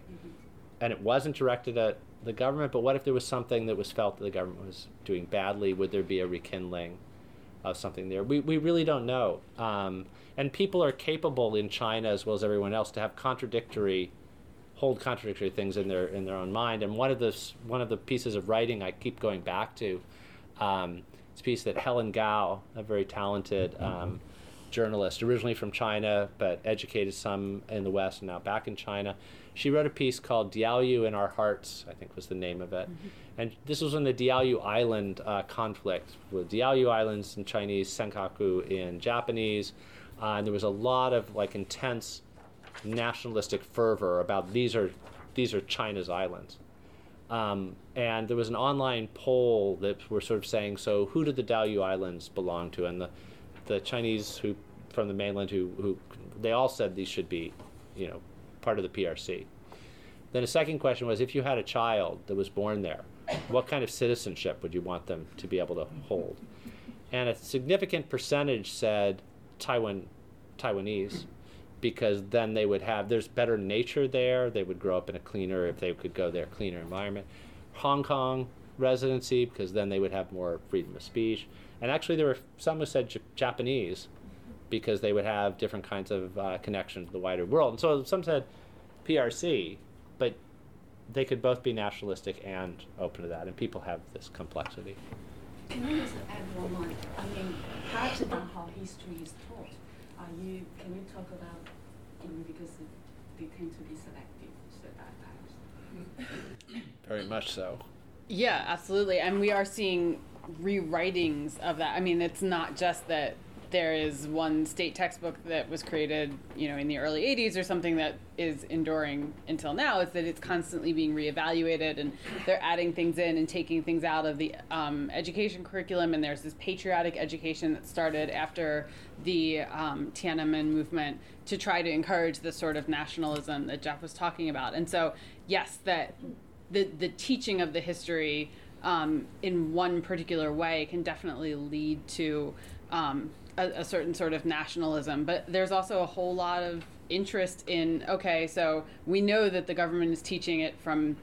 and it wasn't directed at the government. But what if there was something that was felt that the government was doing badly? Would there be a rekindling of something there? We we really don't know. Um, and people are capable in China as well as everyone else to have contradictory hold contradictory things in their in their own mind. And one of the one of the pieces of writing I keep going back to, um, it's a piece that Helen Gao, a very talented um, journalist, originally from China but educated some in the West and now back in China. She wrote a piece called Diaoyu in Our Hearts, I think was the name of it. Mm-hmm. And this was on the Diaoyu Island uh, conflict, with Diaoyu Islands in Chinese, Senkaku in Japanese. Uh, and there was a lot of like intense nationalistic fervor about these are these are China's islands. Um, and there was an online poll that were sort of saying, so who did the Diaoyu Islands belong to? And the, the Chinese who from the mainland who, who they all said these should be, you know, part of the PRC. Then a second question was, if you had a child that was born there, what kind of citizenship would you want them to be able to hold? And a significant percentage said Taiwan, Taiwanese because then they would have there's better nature there. They would grow up in a cleaner if they could go there, cleaner environment. Hong Kong residency because then they would have more freedom of speech. And actually, there were some who said J- Japanese because they would have different kinds of uh, connection to the wider world. And so some said PRC, but they could both be nationalistic and open to that. And people have this complexity. Can I just add one more? I mean, perhaps about how history is taught. Are you? Can you talk about you know, because they tend to be selective, so that perhaps. Very much so. Yeah, absolutely. And we are seeing rewritings of that. I mean, it's not just that there is one state textbook that was created, you know, in the early 80s or something that is enduring until now. Is that it's constantly being reevaluated and they're adding things in and taking things out of the um, education curriculum. And there's this patriotic education that started after the um, Tiananmen movement to try to encourage the sort of nationalism that Jeff was talking about. And so, yes, that the the teaching of the history um, in one particular way can definitely lead to um, a, a, certain sort of nationalism. But there's also a whole lot of interest in okay, so we know that the government is teaching it from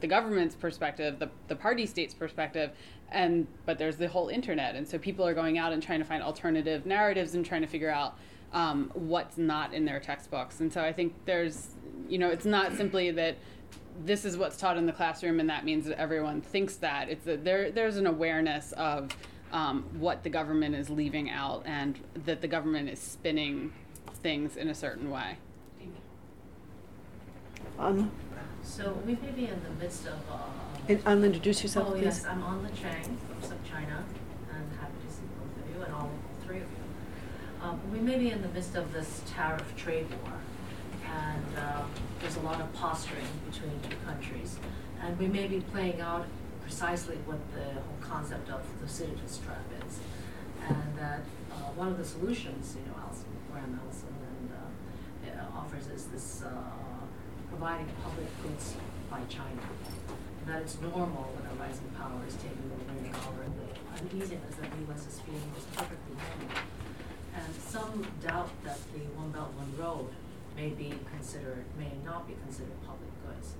the government's perspective, the, the party state's perspective, and but there's the whole internet, and so people are going out and trying to find alternative narratives and trying to figure out um, what's not in their textbooks. And so I think there's, you know, it's not simply that this is what's taught in the classroom and that means that everyone thinks that. It's that there there's an awareness of um, what the government is leaving out and that the government is spinning things in a certain way. Um, so we may be in the midst of. Uh, and I'll introduce yourself, oh, please. yes, I'm on Anla Cheng from SupChina, and happy to see both of you and all three of you. Um, we may be in the midst of this tariff trade war, and uh, there's a lot of posturing between two countries, and we may be playing out precisely what the whole concept of the Thucydides trap is, and that uh, one of the solutions, you know, Allison, Graham Allison and uh, offers is this uh, providing public goods by China. And that it's normal when a rising power is taking over in power, the uneasiness that the U.S. is feeling is perfectly normal. And some doubt that the One Belt One Road may be considered, may not be considered public goods.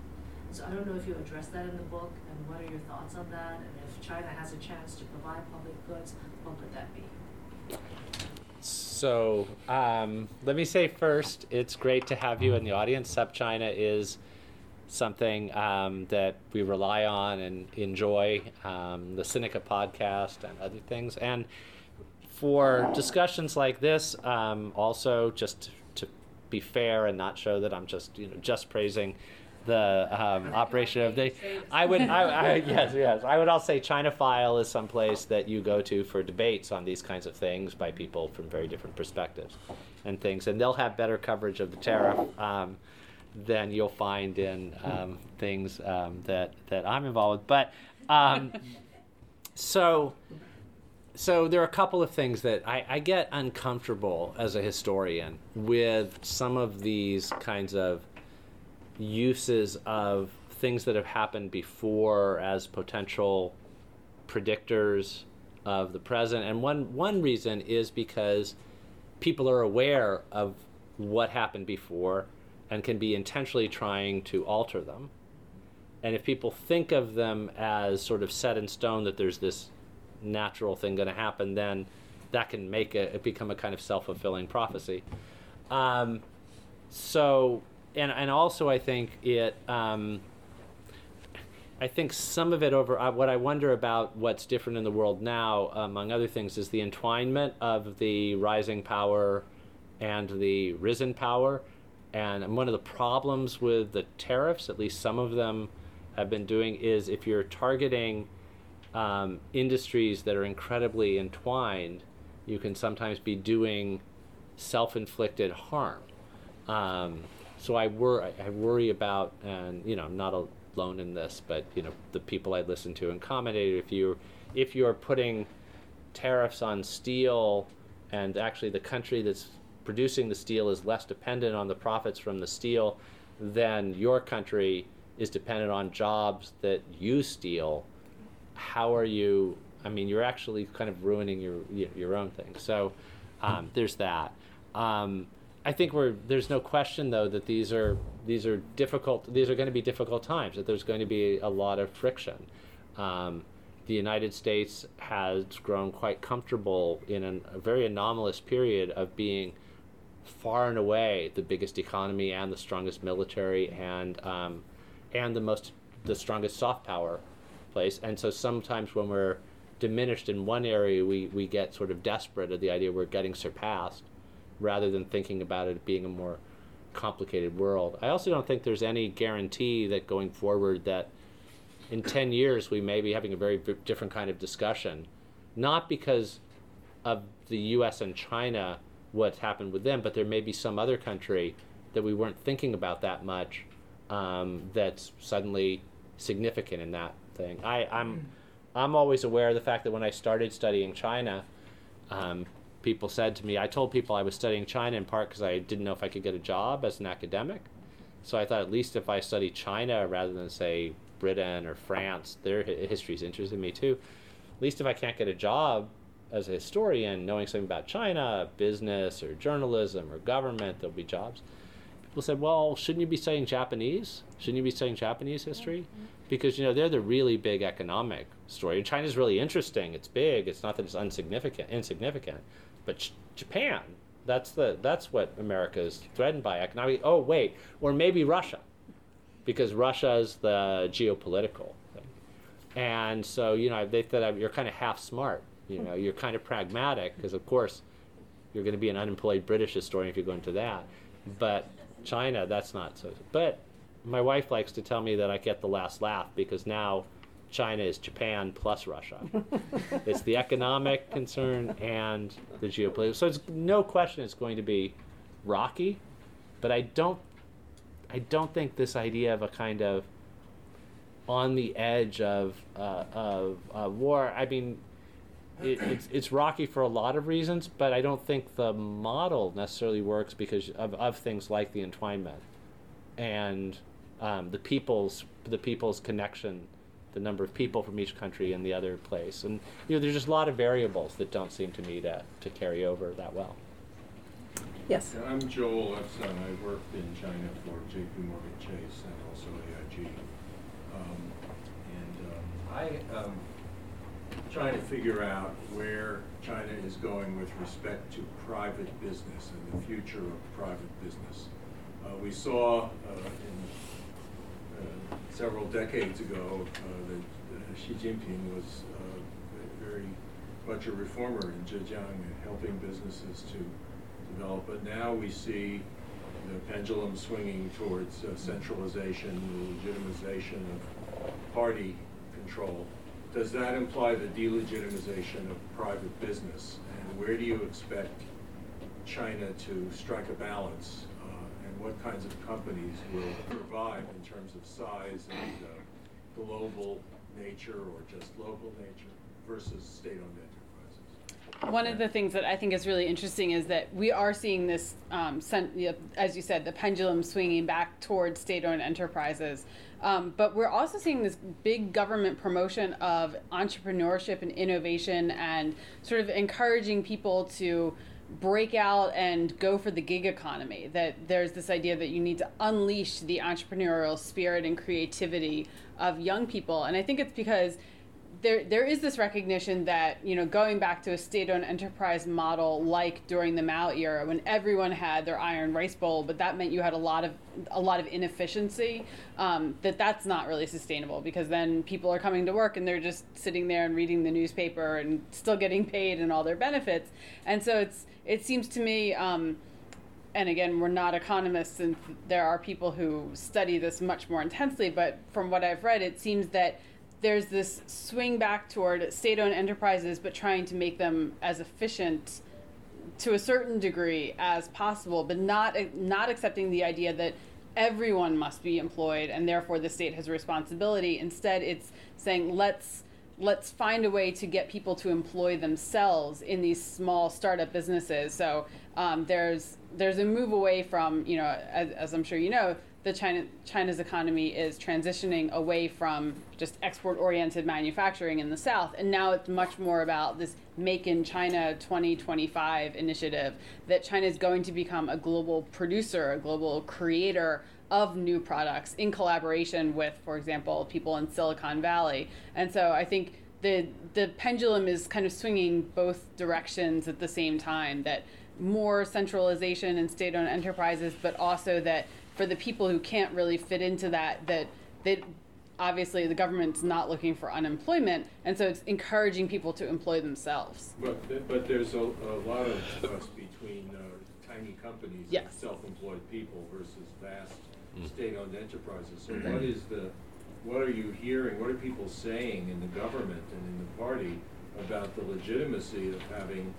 So I don't know if you address that in the book, and what are your thoughts on that? And if China has a chance to provide public goods, what would that be? So um, let me say first, it's great to have you in the audience. SupChina is something um, that we rely on and enjoy, um, the Sinica podcast and other things. And for discussions like this, um, also just to be fair and not show that I'm just you know just praising the um, operation of the. I would, I, I, yes, yes. I would also say ChinaFile is someplace that you go to for debates on these kinds of things by people from very different perspectives and things, and they'll have better coverage of the tariff um, than you'll find in um, things um, that that I'm involved with. But um, so. So there are a couple of things that I, I get uncomfortable as a historian with some of these kinds of uses of things that have happened before as potential predictors of the present. And one, one reason is because people are aware of what happened before and can be intentionally trying to alter them. And if people think of them as sort of set in stone that there's this natural thing going to happen, then that can make it, it become a kind of self fulfilling prophecy. Um, so and and also I think it. Um, I think some of it over uh, what I wonder about what's different in the world now, among other things, is the entwinement of the rising power and the risen power. And one of the problems with the tariffs, at least some of them have been doing, is if you're targeting um, industries that are incredibly entwined, you can sometimes be doing self inflicted harm. Um, so I wor I worry about, and you know, I'm not alone in this, but you know, the people I listen to and commented. If you if you're putting tariffs on steel, and actually the country that's producing the steel is less dependent on the profits from the steel, then your country is dependent on jobs that use steel. How are you? I mean, you're actually kind of ruining your your own thing. So um, there's that. Um, I think we're there's no question though that these are these are difficult these are going to be difficult times that there's going to be a lot of friction. Um, the United States has grown quite comfortable in an, a very anomalous period of being far and away the biggest economy and the strongest military and um, and the most the strongest soft power place. And so sometimes when we're diminished in one area, we, we get sort of desperate at the idea we're getting surpassed rather than thinking about it being a more complicated world. I also don't think there's any guarantee that going forward that in 10 years we may be having a very different kind of discussion, not because of the US and China, what's happened with them, but there may be some other country that we weren't thinking about that much um, that's suddenly significant in that thing. I, I'm, I'm always aware of the fact that when I started studying China, um, people said to me, I told people I was studying China in part because I didn't know if I could get a job as an academic. So I thought at least if I study China rather than say Britain or France, their history is interested me too. At least if I can't get a job as a historian, knowing something about China, business or journalism or government, there'll be jobs. People said, well, shouldn't you be studying Japanese? Shouldn't you be studying Japanese history? Mm-hmm. Because you know they're the really big economic story. And China's really interesting. It's big. It's not that it's insignificant. Insignificant, but Japan, that's the that's what America is threatened by economic. Oh wait, or maybe Russia, because Russia is the geopolitical thing, and so you know they thought you're kind of half smart. You know, you're kind of pragmatic because of course you're going to be an unemployed British historian if you go into that, but China, that's not so. But my wife likes to tell me that I get the last laugh because now China is Japan plus Russia. [laughs] it's the economic concern and the geopolitical. So it's no question it's going to be rocky, but I don't I don't think this idea of a kind of on the edge of uh, of uh, war. I mean, it, it's it's rocky for a lot of reasons, but I don't think the model necessarily works because of, of things like the entwinement and um, the people's the people's connection the number of people from each country in the other place. And you know, there's just a lot of variables that don't seem to me to, to carry over that well. Yes. Yeah, I'm Joel Epson. I worked in China for JP Morgan Chase and also AIG. Um, and uh, I am trying to figure out where China is going with respect to private business and the future of private business. Uh, we saw uh, in several decades ago uh, that uh, Xi Jinping was uh, very much a reformer in Zhejiang and helping businesses to develop. But now we see the pendulum swinging towards uh, centralization, the legitimization of party control. Does that imply the delegitimization of private business? And where do you expect China to strike a balance? What kinds of companies will survive in terms of size and uh, global nature or just local nature versus state-owned enterprises? One of the things that I think is really interesting is that we are seeing this, um, as you said, the pendulum swinging back towards state-owned enterprises. Um, but we're also seeing this big government promotion of entrepreneurship and innovation and sort of encouraging people to break out and go for the gig economy. That there's this idea that you need to unleash the entrepreneurial spirit and creativity of young people. And I think it's because there there is this recognition that you know going back to a state-owned enterprise model like during the Mao era when everyone had their iron rice bowl, but that meant you had a lot of a lot of inefficiency. Um, that that's not really sustainable because then people are coming to work and they're just sitting there and reading the newspaper and still getting paid and all their benefits. And so it's it seems to me. Um, and again, we're not economists, and there are people who study this much more intensely. But from what I've read, it seems that there's this swing back toward state-owned enterprises, but trying to make them as efficient to a certain degree as possible, but not not accepting the idea that everyone must be employed and therefore the state has a responsibility. Instead, it's saying let's let's find a way to get people to employ themselves in these small startup businesses. So um, there's there's a move away from you know as, as I'm sure you know the China China's economy is transitioning away from just export-oriented manufacturing in the South, and now it's much more about this Make in China 2025 initiative. That China is going to become a global producer, a global creator of new products in collaboration with, for example, people in Silicon Valley. And so I think the the pendulum is kind of swinging both directions at the same time. That more centralization and state-owned enterprises, but also that for the people who can't really fit into that, that that obviously the government's not looking for unemployment, and so it's encouraging people to employ themselves. But but there's a, a lot of trust between uh, tiny companies yes. and self-employed people versus vast mm. state-owned enterprises. So what is the what are you hearing? What are people saying in the government and in the party about the legitimacy of having,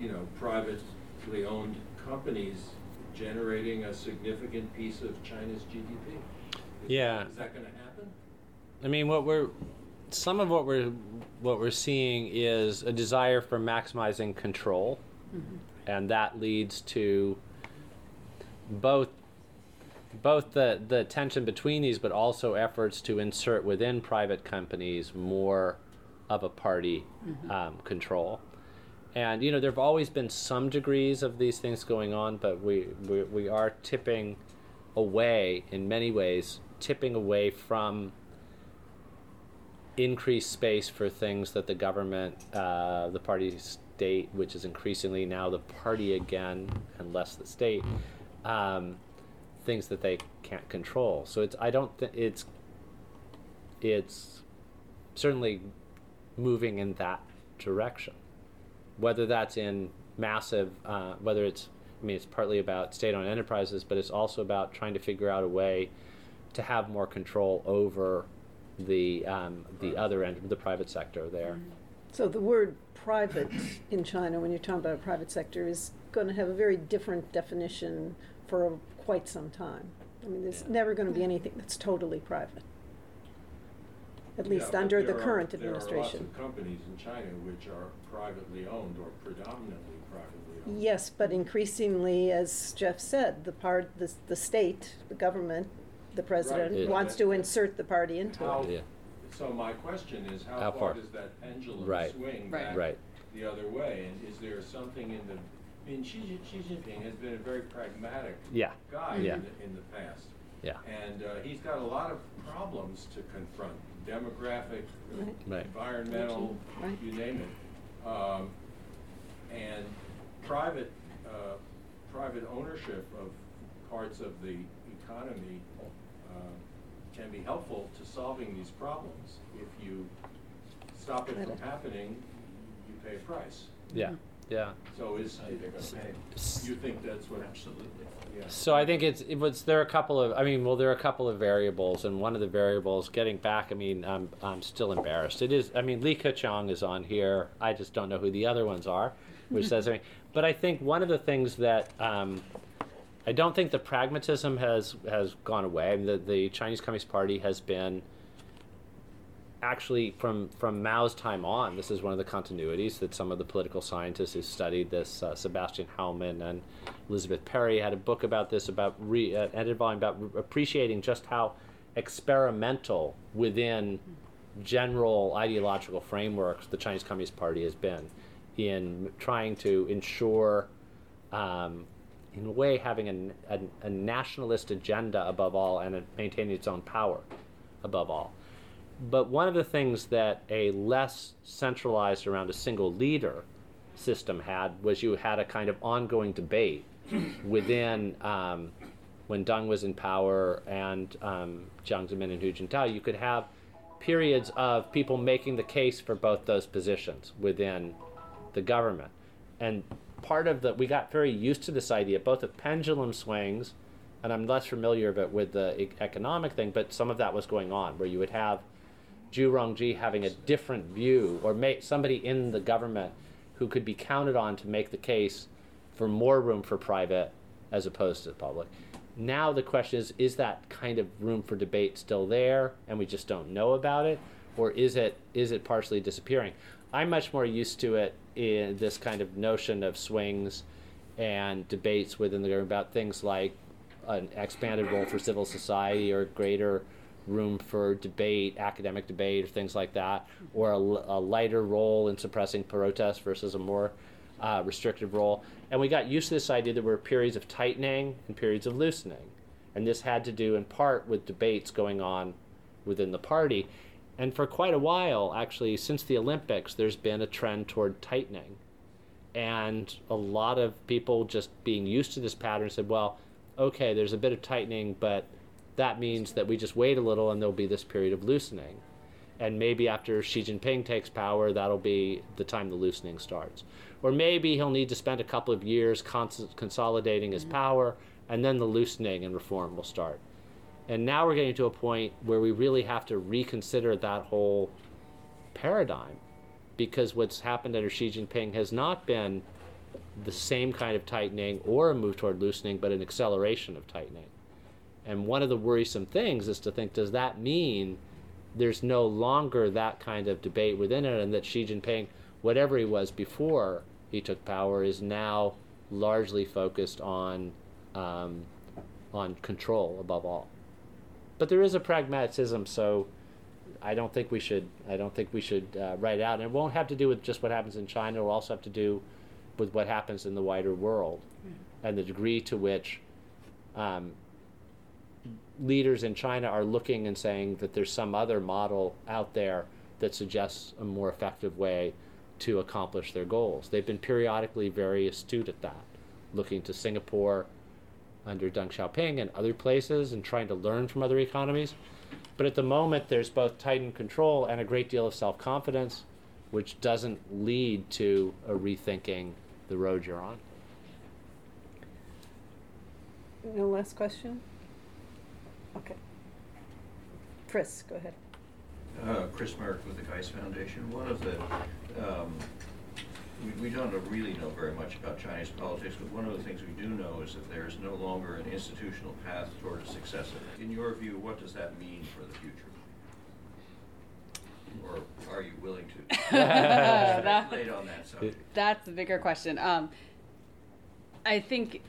you know, privately owned companies generating a significant piece of China's GDP. Is yeah. That, is that going to happen? I mean, what we're some of what we're what we're seeing is a desire for maximizing control, mm-hmm. and that leads to both both the the tension between these, but also efforts to insert within private companies more of a party mm-hmm. um, control. And you know, there have always been some degrees of these things going on, but we, we, we are tipping away in many ways, tipping away from increased space for things that the government, uh, the party state, which is increasingly now the party again and less the state, um, things that they can't control. So it's I don't think it's it's certainly moving in that direction whether that's in massive, uh, whether it's, I mean, it's partly about state owned enterprises, but it's also about trying to figure out a way to have more control over the, um, the other end, the private sector there. So the word private in China, when you're talking about a private sector, is going to have a very different definition for quite some time. I mean, there's never going to be anything that's totally private at least Yeah, under the are- current There are lots administration. of companies in China which are privately owned or predominantly privately owned. Yes, but increasingly, as Jeff said, the part, the, the state, the government, the president Yeah. wants to insert the party into How, it. Yeah. so my question is, How how far? far does that pendulum Right. swing Right. back Right. the other way? And is there something in the, I mean, Xi, Xi Jinping has been a very pragmatic Yeah. guy Yeah. in the, in the past. Yeah. And uh, he's got a lot of problems to confront, demographic, Right. Right. environmental, Right. you name it. Um, and private, uh, private ownership of parts of the economy uh, can be helpful to solving these problems. If you stop it from happening, you pay a price. Yeah. Yeah. So is You think that's what? Absolutely. Yeah. So I think it's it was there are a couple of I mean well there are a couple of variables and one of the variables getting back I mean I'm I'm still embarrassed. It is I mean Li Keqiang is on here. I just don't know who the other ones are which [laughs] says I mean but I think one of the things that um, I don't think the pragmatism has has gone away. I mean, the the Chinese Communist Party has been actually from from Mao's time on, this is one of the continuities that some of the political scientists who studied this, uh, Sebastian Heilmann and Elizabeth Perry, had a book about this, about re, uh, edited volume about re- appreciating just how experimental within general ideological frameworks the Chinese Communist Party has been in trying to ensure. Um, in a way, having a, a, a nationalist agenda above all and a, maintaining its own power above all. But one of the things that a less centralized around a single leader system had was you had a kind of ongoing debate [clears throat] within um, when Deng was in power and um, Jiang Zemin and Hu Jintao. You could have periods of people making the case for both those positions within the government, and part of the we got very used to this idea both of pendulum swings, and I'm less familiar of it with the economic thing, but some of that was going on where you would have Zhu Rongji having a different view, or make somebody in the government who could be counted on to make the case for more room for private as opposed to the public. Now the question is: Is that kind of room for debate still there, and we just don't know about it, or is it is it partially disappearing? I'm much more used to it in this kind of notion of swings and debates within the government about things like an expanded role for civil society or greater room for debate, academic debate, or things like that, or a, a lighter role in suppressing protests versus a more uh, restrictive role. And we got used to this idea that there were periods of tightening and periods of loosening. And this had to do in part with debates going on within the party. And for quite a while, actually, since the Olympics, there's been a trend toward tightening. And a lot of people just being used to this pattern said, well, okay, there's a bit of tightening, but that means that we just wait a little and there'll be this period of loosening. And maybe after Xi Jinping takes power, that'll be the time the loosening starts. Or maybe he'll need to spend a couple of years cons- consolidating his mm-hmm. power, and then the loosening and reform will start. And now we're getting to a point where we really have to reconsider that whole paradigm because what's happened under Xi Jinping has not been the same kind of tightening or a move toward loosening, but an acceleration of tightening. And one of the worrisome things is to think does that mean there's no longer that kind of debate within it, and that Xi Jinping, whatever he was before he took power, is now largely focused on um, on control above all. But there is a pragmatism, so I don't think we should. I don't think we should uh, write out. And it won't have to do with just what happens in China. It will also have to do with what happens in the wider world, and the degree to which um, leaders in China are looking and saying that there's some other model out there that suggests a more effective way to accomplish their goals. They've been periodically very astute at that, looking to Singapore under Deng Xiaoping and other places and trying to learn from other economies. But at the moment, there's both tightened control and a great deal of self confidence, which doesn't lead to a rethinking the road you're on. No last question? Okay. Chris, go ahead. Uh, Chris Merck with the Geist Foundation. One of the, um, we, we don't really know very much about Chinese politics, but one of the things we do know is that there is no longer an institutional path toward a successor. In your view, what does that mean for the future? Or are you willing to That- [laughs] speculate on that [laughs] subject? That's the bigger question. Um, I think,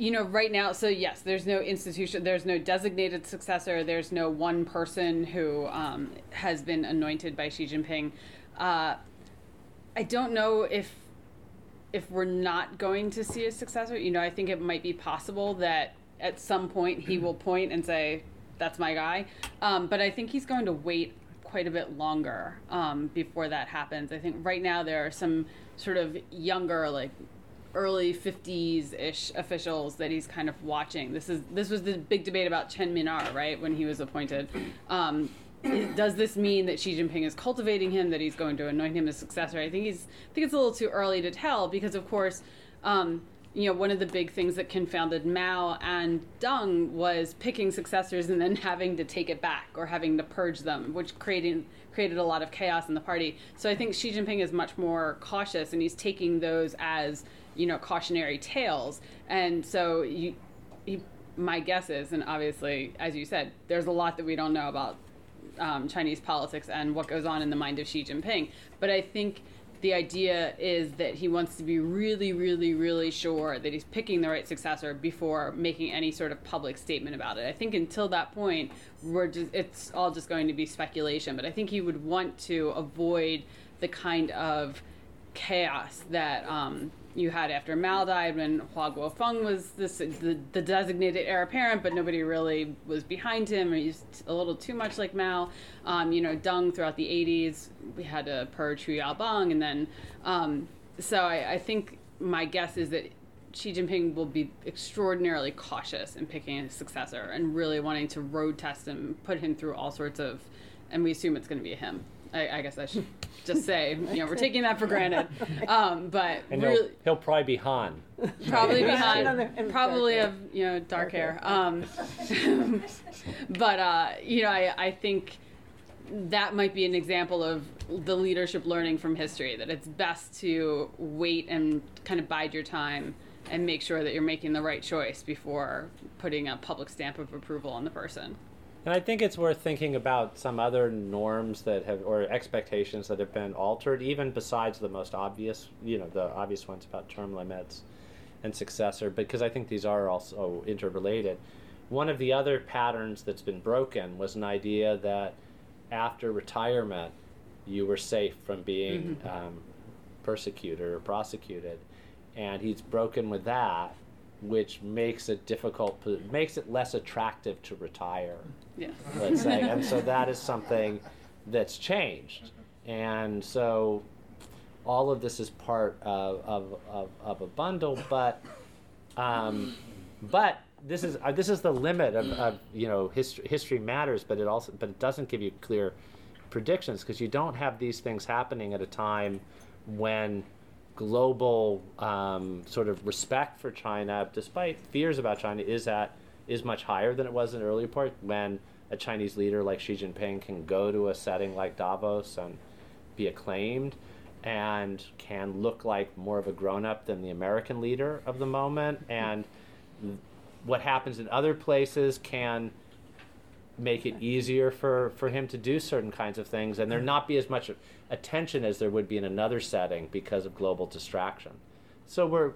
you know, right now, so yes, there's no institution, there's no designated successor, there's no one person who um, has been anointed by Xi Jinping. Uh, I don't know if if we're not going to see a successor. You know, I think it might be possible that at some point he will point and say, "That's my guy," um, but I think he's going to wait quite a bit longer um, before that happens. I think right now there are some sort of younger, like early 50s ish officials that he's kind of watching. This is this was the big debate about Chen Min'er, right, when he was appointed. Um, does this mean that Xi Jinping is cultivating him, that he's going to anoint him as successor? I think he's, I think it's a little too early to tell because, of course, um, you know, one of the big things that confounded Mao and Deng was picking successors and then having to take it back or having to purge them, which created created a lot of chaos in the party. So I think Xi Jinping is much more cautious, and he's taking those as you know cautionary tales. And so you, he, my guess is, and obviously, as you said, there's a lot that we don't know about um, Chinese politics and what goes on in the mind of Xi Jinping. But I think the idea is that he wants to be really, really, really sure that he's picking the right successor before making any sort of public statement about it. I think until that point, we're just it's all just going to be speculation. But I think he would want to avoid the kind of chaos that um, you had after Mao died when Hua Guofeng was this the, the designated heir apparent, but nobody really was behind him. He's a little too much like Mao. Um, you know, Deng throughout the 80s, we had to purge Hu Yaobang, and then um, so I, I think my guess is that Xi Jinping will be extraordinarily cautious in picking a successor and really wanting to road test him, put him through all sorts of, and we assume it's going to be him. I, I guess I should just say, you know, we're taking that for granted. Um, but And really, he'll, he'll probably be Han. probably Right. behind, and probably dark of you know dark hair. Um, [laughs] but uh, you know, I, I think that might be an example of the leadership learning from history that it's best to wait and kind of bide your time and make sure that you're making the right choice before putting a public stamp of approval on the person. And I think it's worth thinking about some other norms that have, or expectations that have been altered, even besides the most obvious, you know, the obvious ones about term limits and successor, because I think these are also interrelated. One of the other patterns that's been broken was an idea that after retirement, you were safe from being um, persecuted or prosecuted. And he's broken with that, which makes it difficult, makes it less attractive to retire Yeah. let's say. [laughs] and so that is something that's changed. And so all of this is part of, of, of, of a bundle, but um, but this is uh, this is the limit of, of you know history, history matters, but it also but it doesn't give you clear predictions because you don't have these things happening at a time when global um, sort of respect for China, despite fears about China, is at is much higher than it was in the earlier part when a Chinese leader like Xi Jinping can go to a setting like Davos and be acclaimed and can look like more of a grown up than the American leader of the moment. And what happens in other places can make it easier for, for him to do certain kinds of things. And there not be as much attention as there would be in another setting because of global distraction. So we're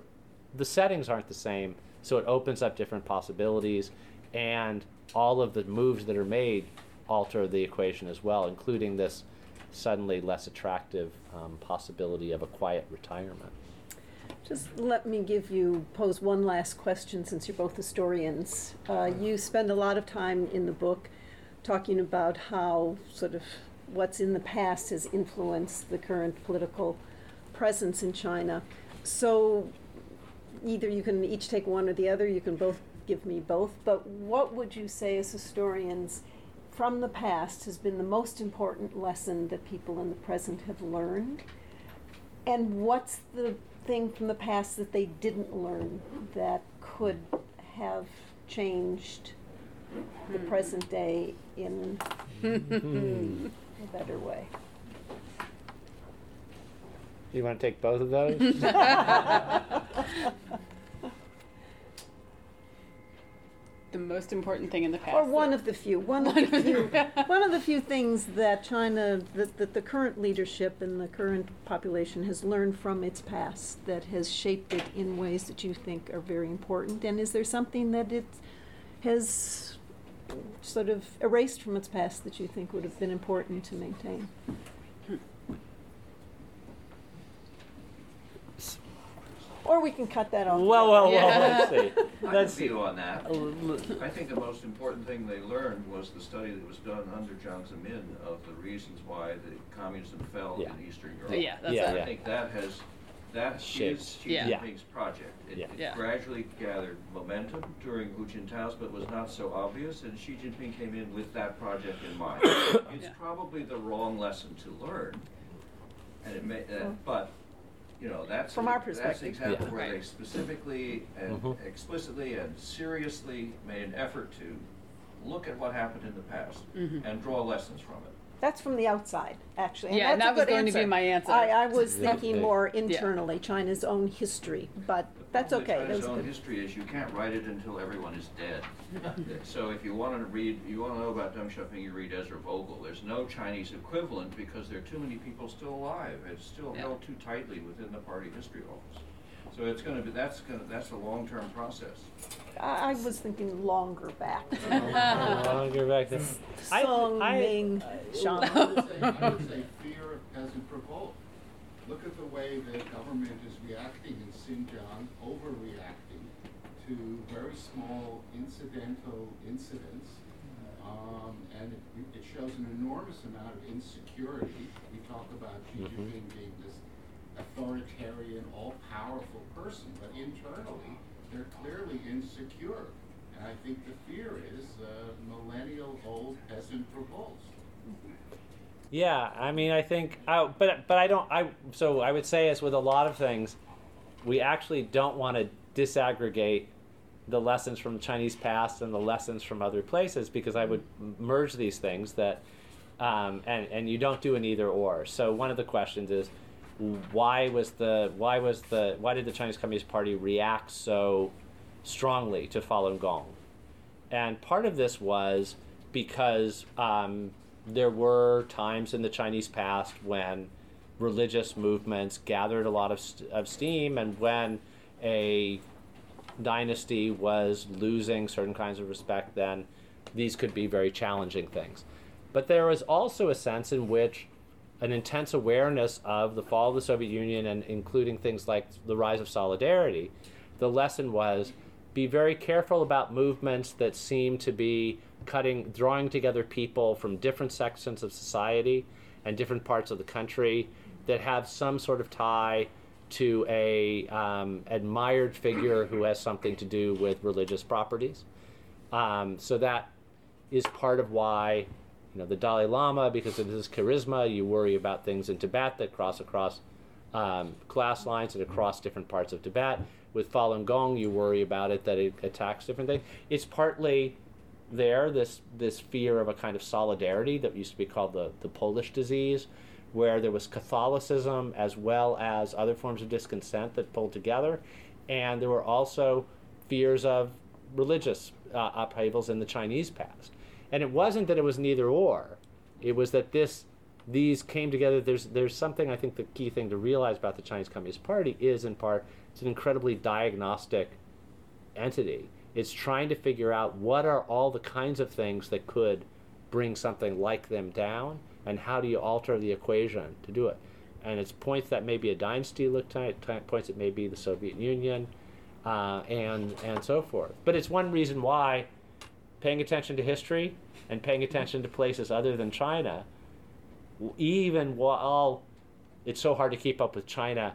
the settings aren't the same, so it opens up different possibilities and all of the moves that are made alter the equation as well, including this suddenly less attractive um, possibility of a quiet retirement. Just let me give you, pose one last question since you're both historians. Uh, you spend a lot of time in the book talking about how sort of what's in the past has influenced the current political presence in China. So either you can each take one or the other, you can both give me both, but what would you say as historians from the past has been the most important lesson that people in the present have learned? And what's the thing from the past that they didn't learn that could have changed the hmm. present day in [laughs] hmm. A better way? You want to take both of those? [laughs] The most important thing in the past. Or one of the few, one of [laughs] One the of the- few, [laughs] one of the few things that China, that, that the current leadership and the current population has learned from its past that has shaped it in ways that you think are very important. And is there something that it has sort of erased from its past that you think would have been important to maintain? Or we can cut that off. Well, well, well, Yeah. let's see. I can Let's veto on that. Uh, I think the most important thing they learned was the study that was done under Jiang Zemin of the reasons why the communism fell Yeah. in Eastern Europe. Yeah, that's Yeah, it. I think that has that Shape. is Xi Yeah. Yeah. Jinping's project. It Yeah. it Yeah. gradually gathered momentum during Hu Jintao's, but was not so obvious, and Xi Jinping came in with that project in mind. [coughs] It's Yeah. probably the wrong lesson to learn, and it may, uh, but, you know, that's. From our That's the perspective. example Yeah. where they Right. specifically and Mhm. explicitly and seriously made an effort to look at what happened in the past Mhm. and draw lessons from it. That's from the outside, actually. Yeah, and that's a that was good going to be my answer. I, I was Yeah. thinking Yeah. more internally, China's own history, but that's problem okay. with That's China's own good. history is you can't write it until everyone is dead. [laughs] so if you want to read, you want to know about Deng Xiaoping, you read Ezra Vogel. There's no Chinese equivalent because there are too many people still alive. It's still Yeah. held too tightly within the party history office. So it's going to be that's going to that's a long-term process. I, I was thinking longer back. [laughs] Longer back then. I- Song I- Ming Shan. I would say, I would say [laughs] fear of peasant revolt. Look at the way the government is reacting in Xinjiang, overreacting to very small incidental incidents. Um, and it, it shows an enormous amount of insecurity. We talk about Xi Mhm. Being this authoritarian, all-powerful person, but internally, they're clearly insecure. And I think the fear is uh, millennial old peasant revolts. Yeah, I mean, I think, I, but but I don't. I so I would say, as with a lot of things, we actually don't want to disaggregate the lessons from Chinese past and the lessons from other places because I would merge these things that, um, and and you don't do an either or. So one of the questions is, why was the why was the why did the Chinese Communist Party react so strongly to Falun Gong? And part of this was because um, there were times in the Chinese past when religious movements gathered a lot of, st- of steam, and when a dynasty was losing certain kinds of respect, then these could be very challenging things. But there was also a sense in which an intense awareness of the fall of the Soviet Union and including things like the rise of solidarity, the lesson was be very careful about movements that seem to be cutting, drawing together people from different sections of society and different parts of the country that have some sort of tie to a um, admired figure who has something to do with religious properties. Um, so that is part of why, you know, the Dalai Lama, because of his charisma, you worry about things in Tibet that cross across um, class lines and across different parts of Tibet. With Falun Gong, you worry about it that it attacks different things. It's partly there this this fear of a kind of solidarity that used to be called the the Polish disease, where there was Catholicism as well as other forms of discontent that pulled together, and there were also fears of religious uh, upheavals in the Chinese past. And it wasn't that it was neither or; it was that this these came together. There's there's something I think the key thing to realize about the Chinese Communist Party is in part it's an incredibly diagnostic entity. It's trying to figure out what are all the kinds of things that could bring something like them down, and how do you alter the equation to do it. And it's points that may be a dynasty look type, type points that may be the Soviet Union, uh, and and so forth. But it's one reason why paying attention to history and paying attention to places other than China, even while it's so hard to keep up with China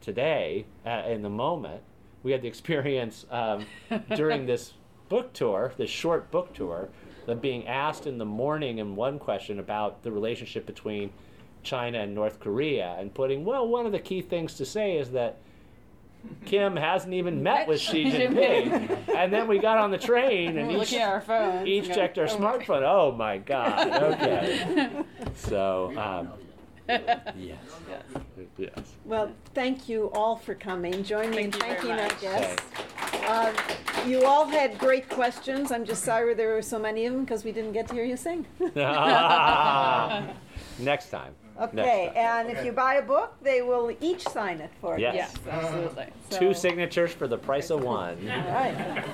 today uh, in the moment. We had the experience um, [laughs] during this book tour, this short book tour, of being asked in the morning in one question about the relationship between China and North Korea, and putting, well, one of the key things to say is that Kim hasn't even met with Xi Jinping. and then we got on the train and We're each, looking at our phones. each and checked our going, smartphone. Oh my God. Okay. So, um, yes. Yes. Well, thank you all for coming. Join me in Thank you thanking very our much. guests. Uh, You all had great questions. I'm just sorry there were so many of them because we didn't get to hear you sing. [laughs] Next time. Okay, Next time. and if you buy a book, they will each sign it for you. Yes. Yes, absolutely. So- Two signatures for the price of one. All right.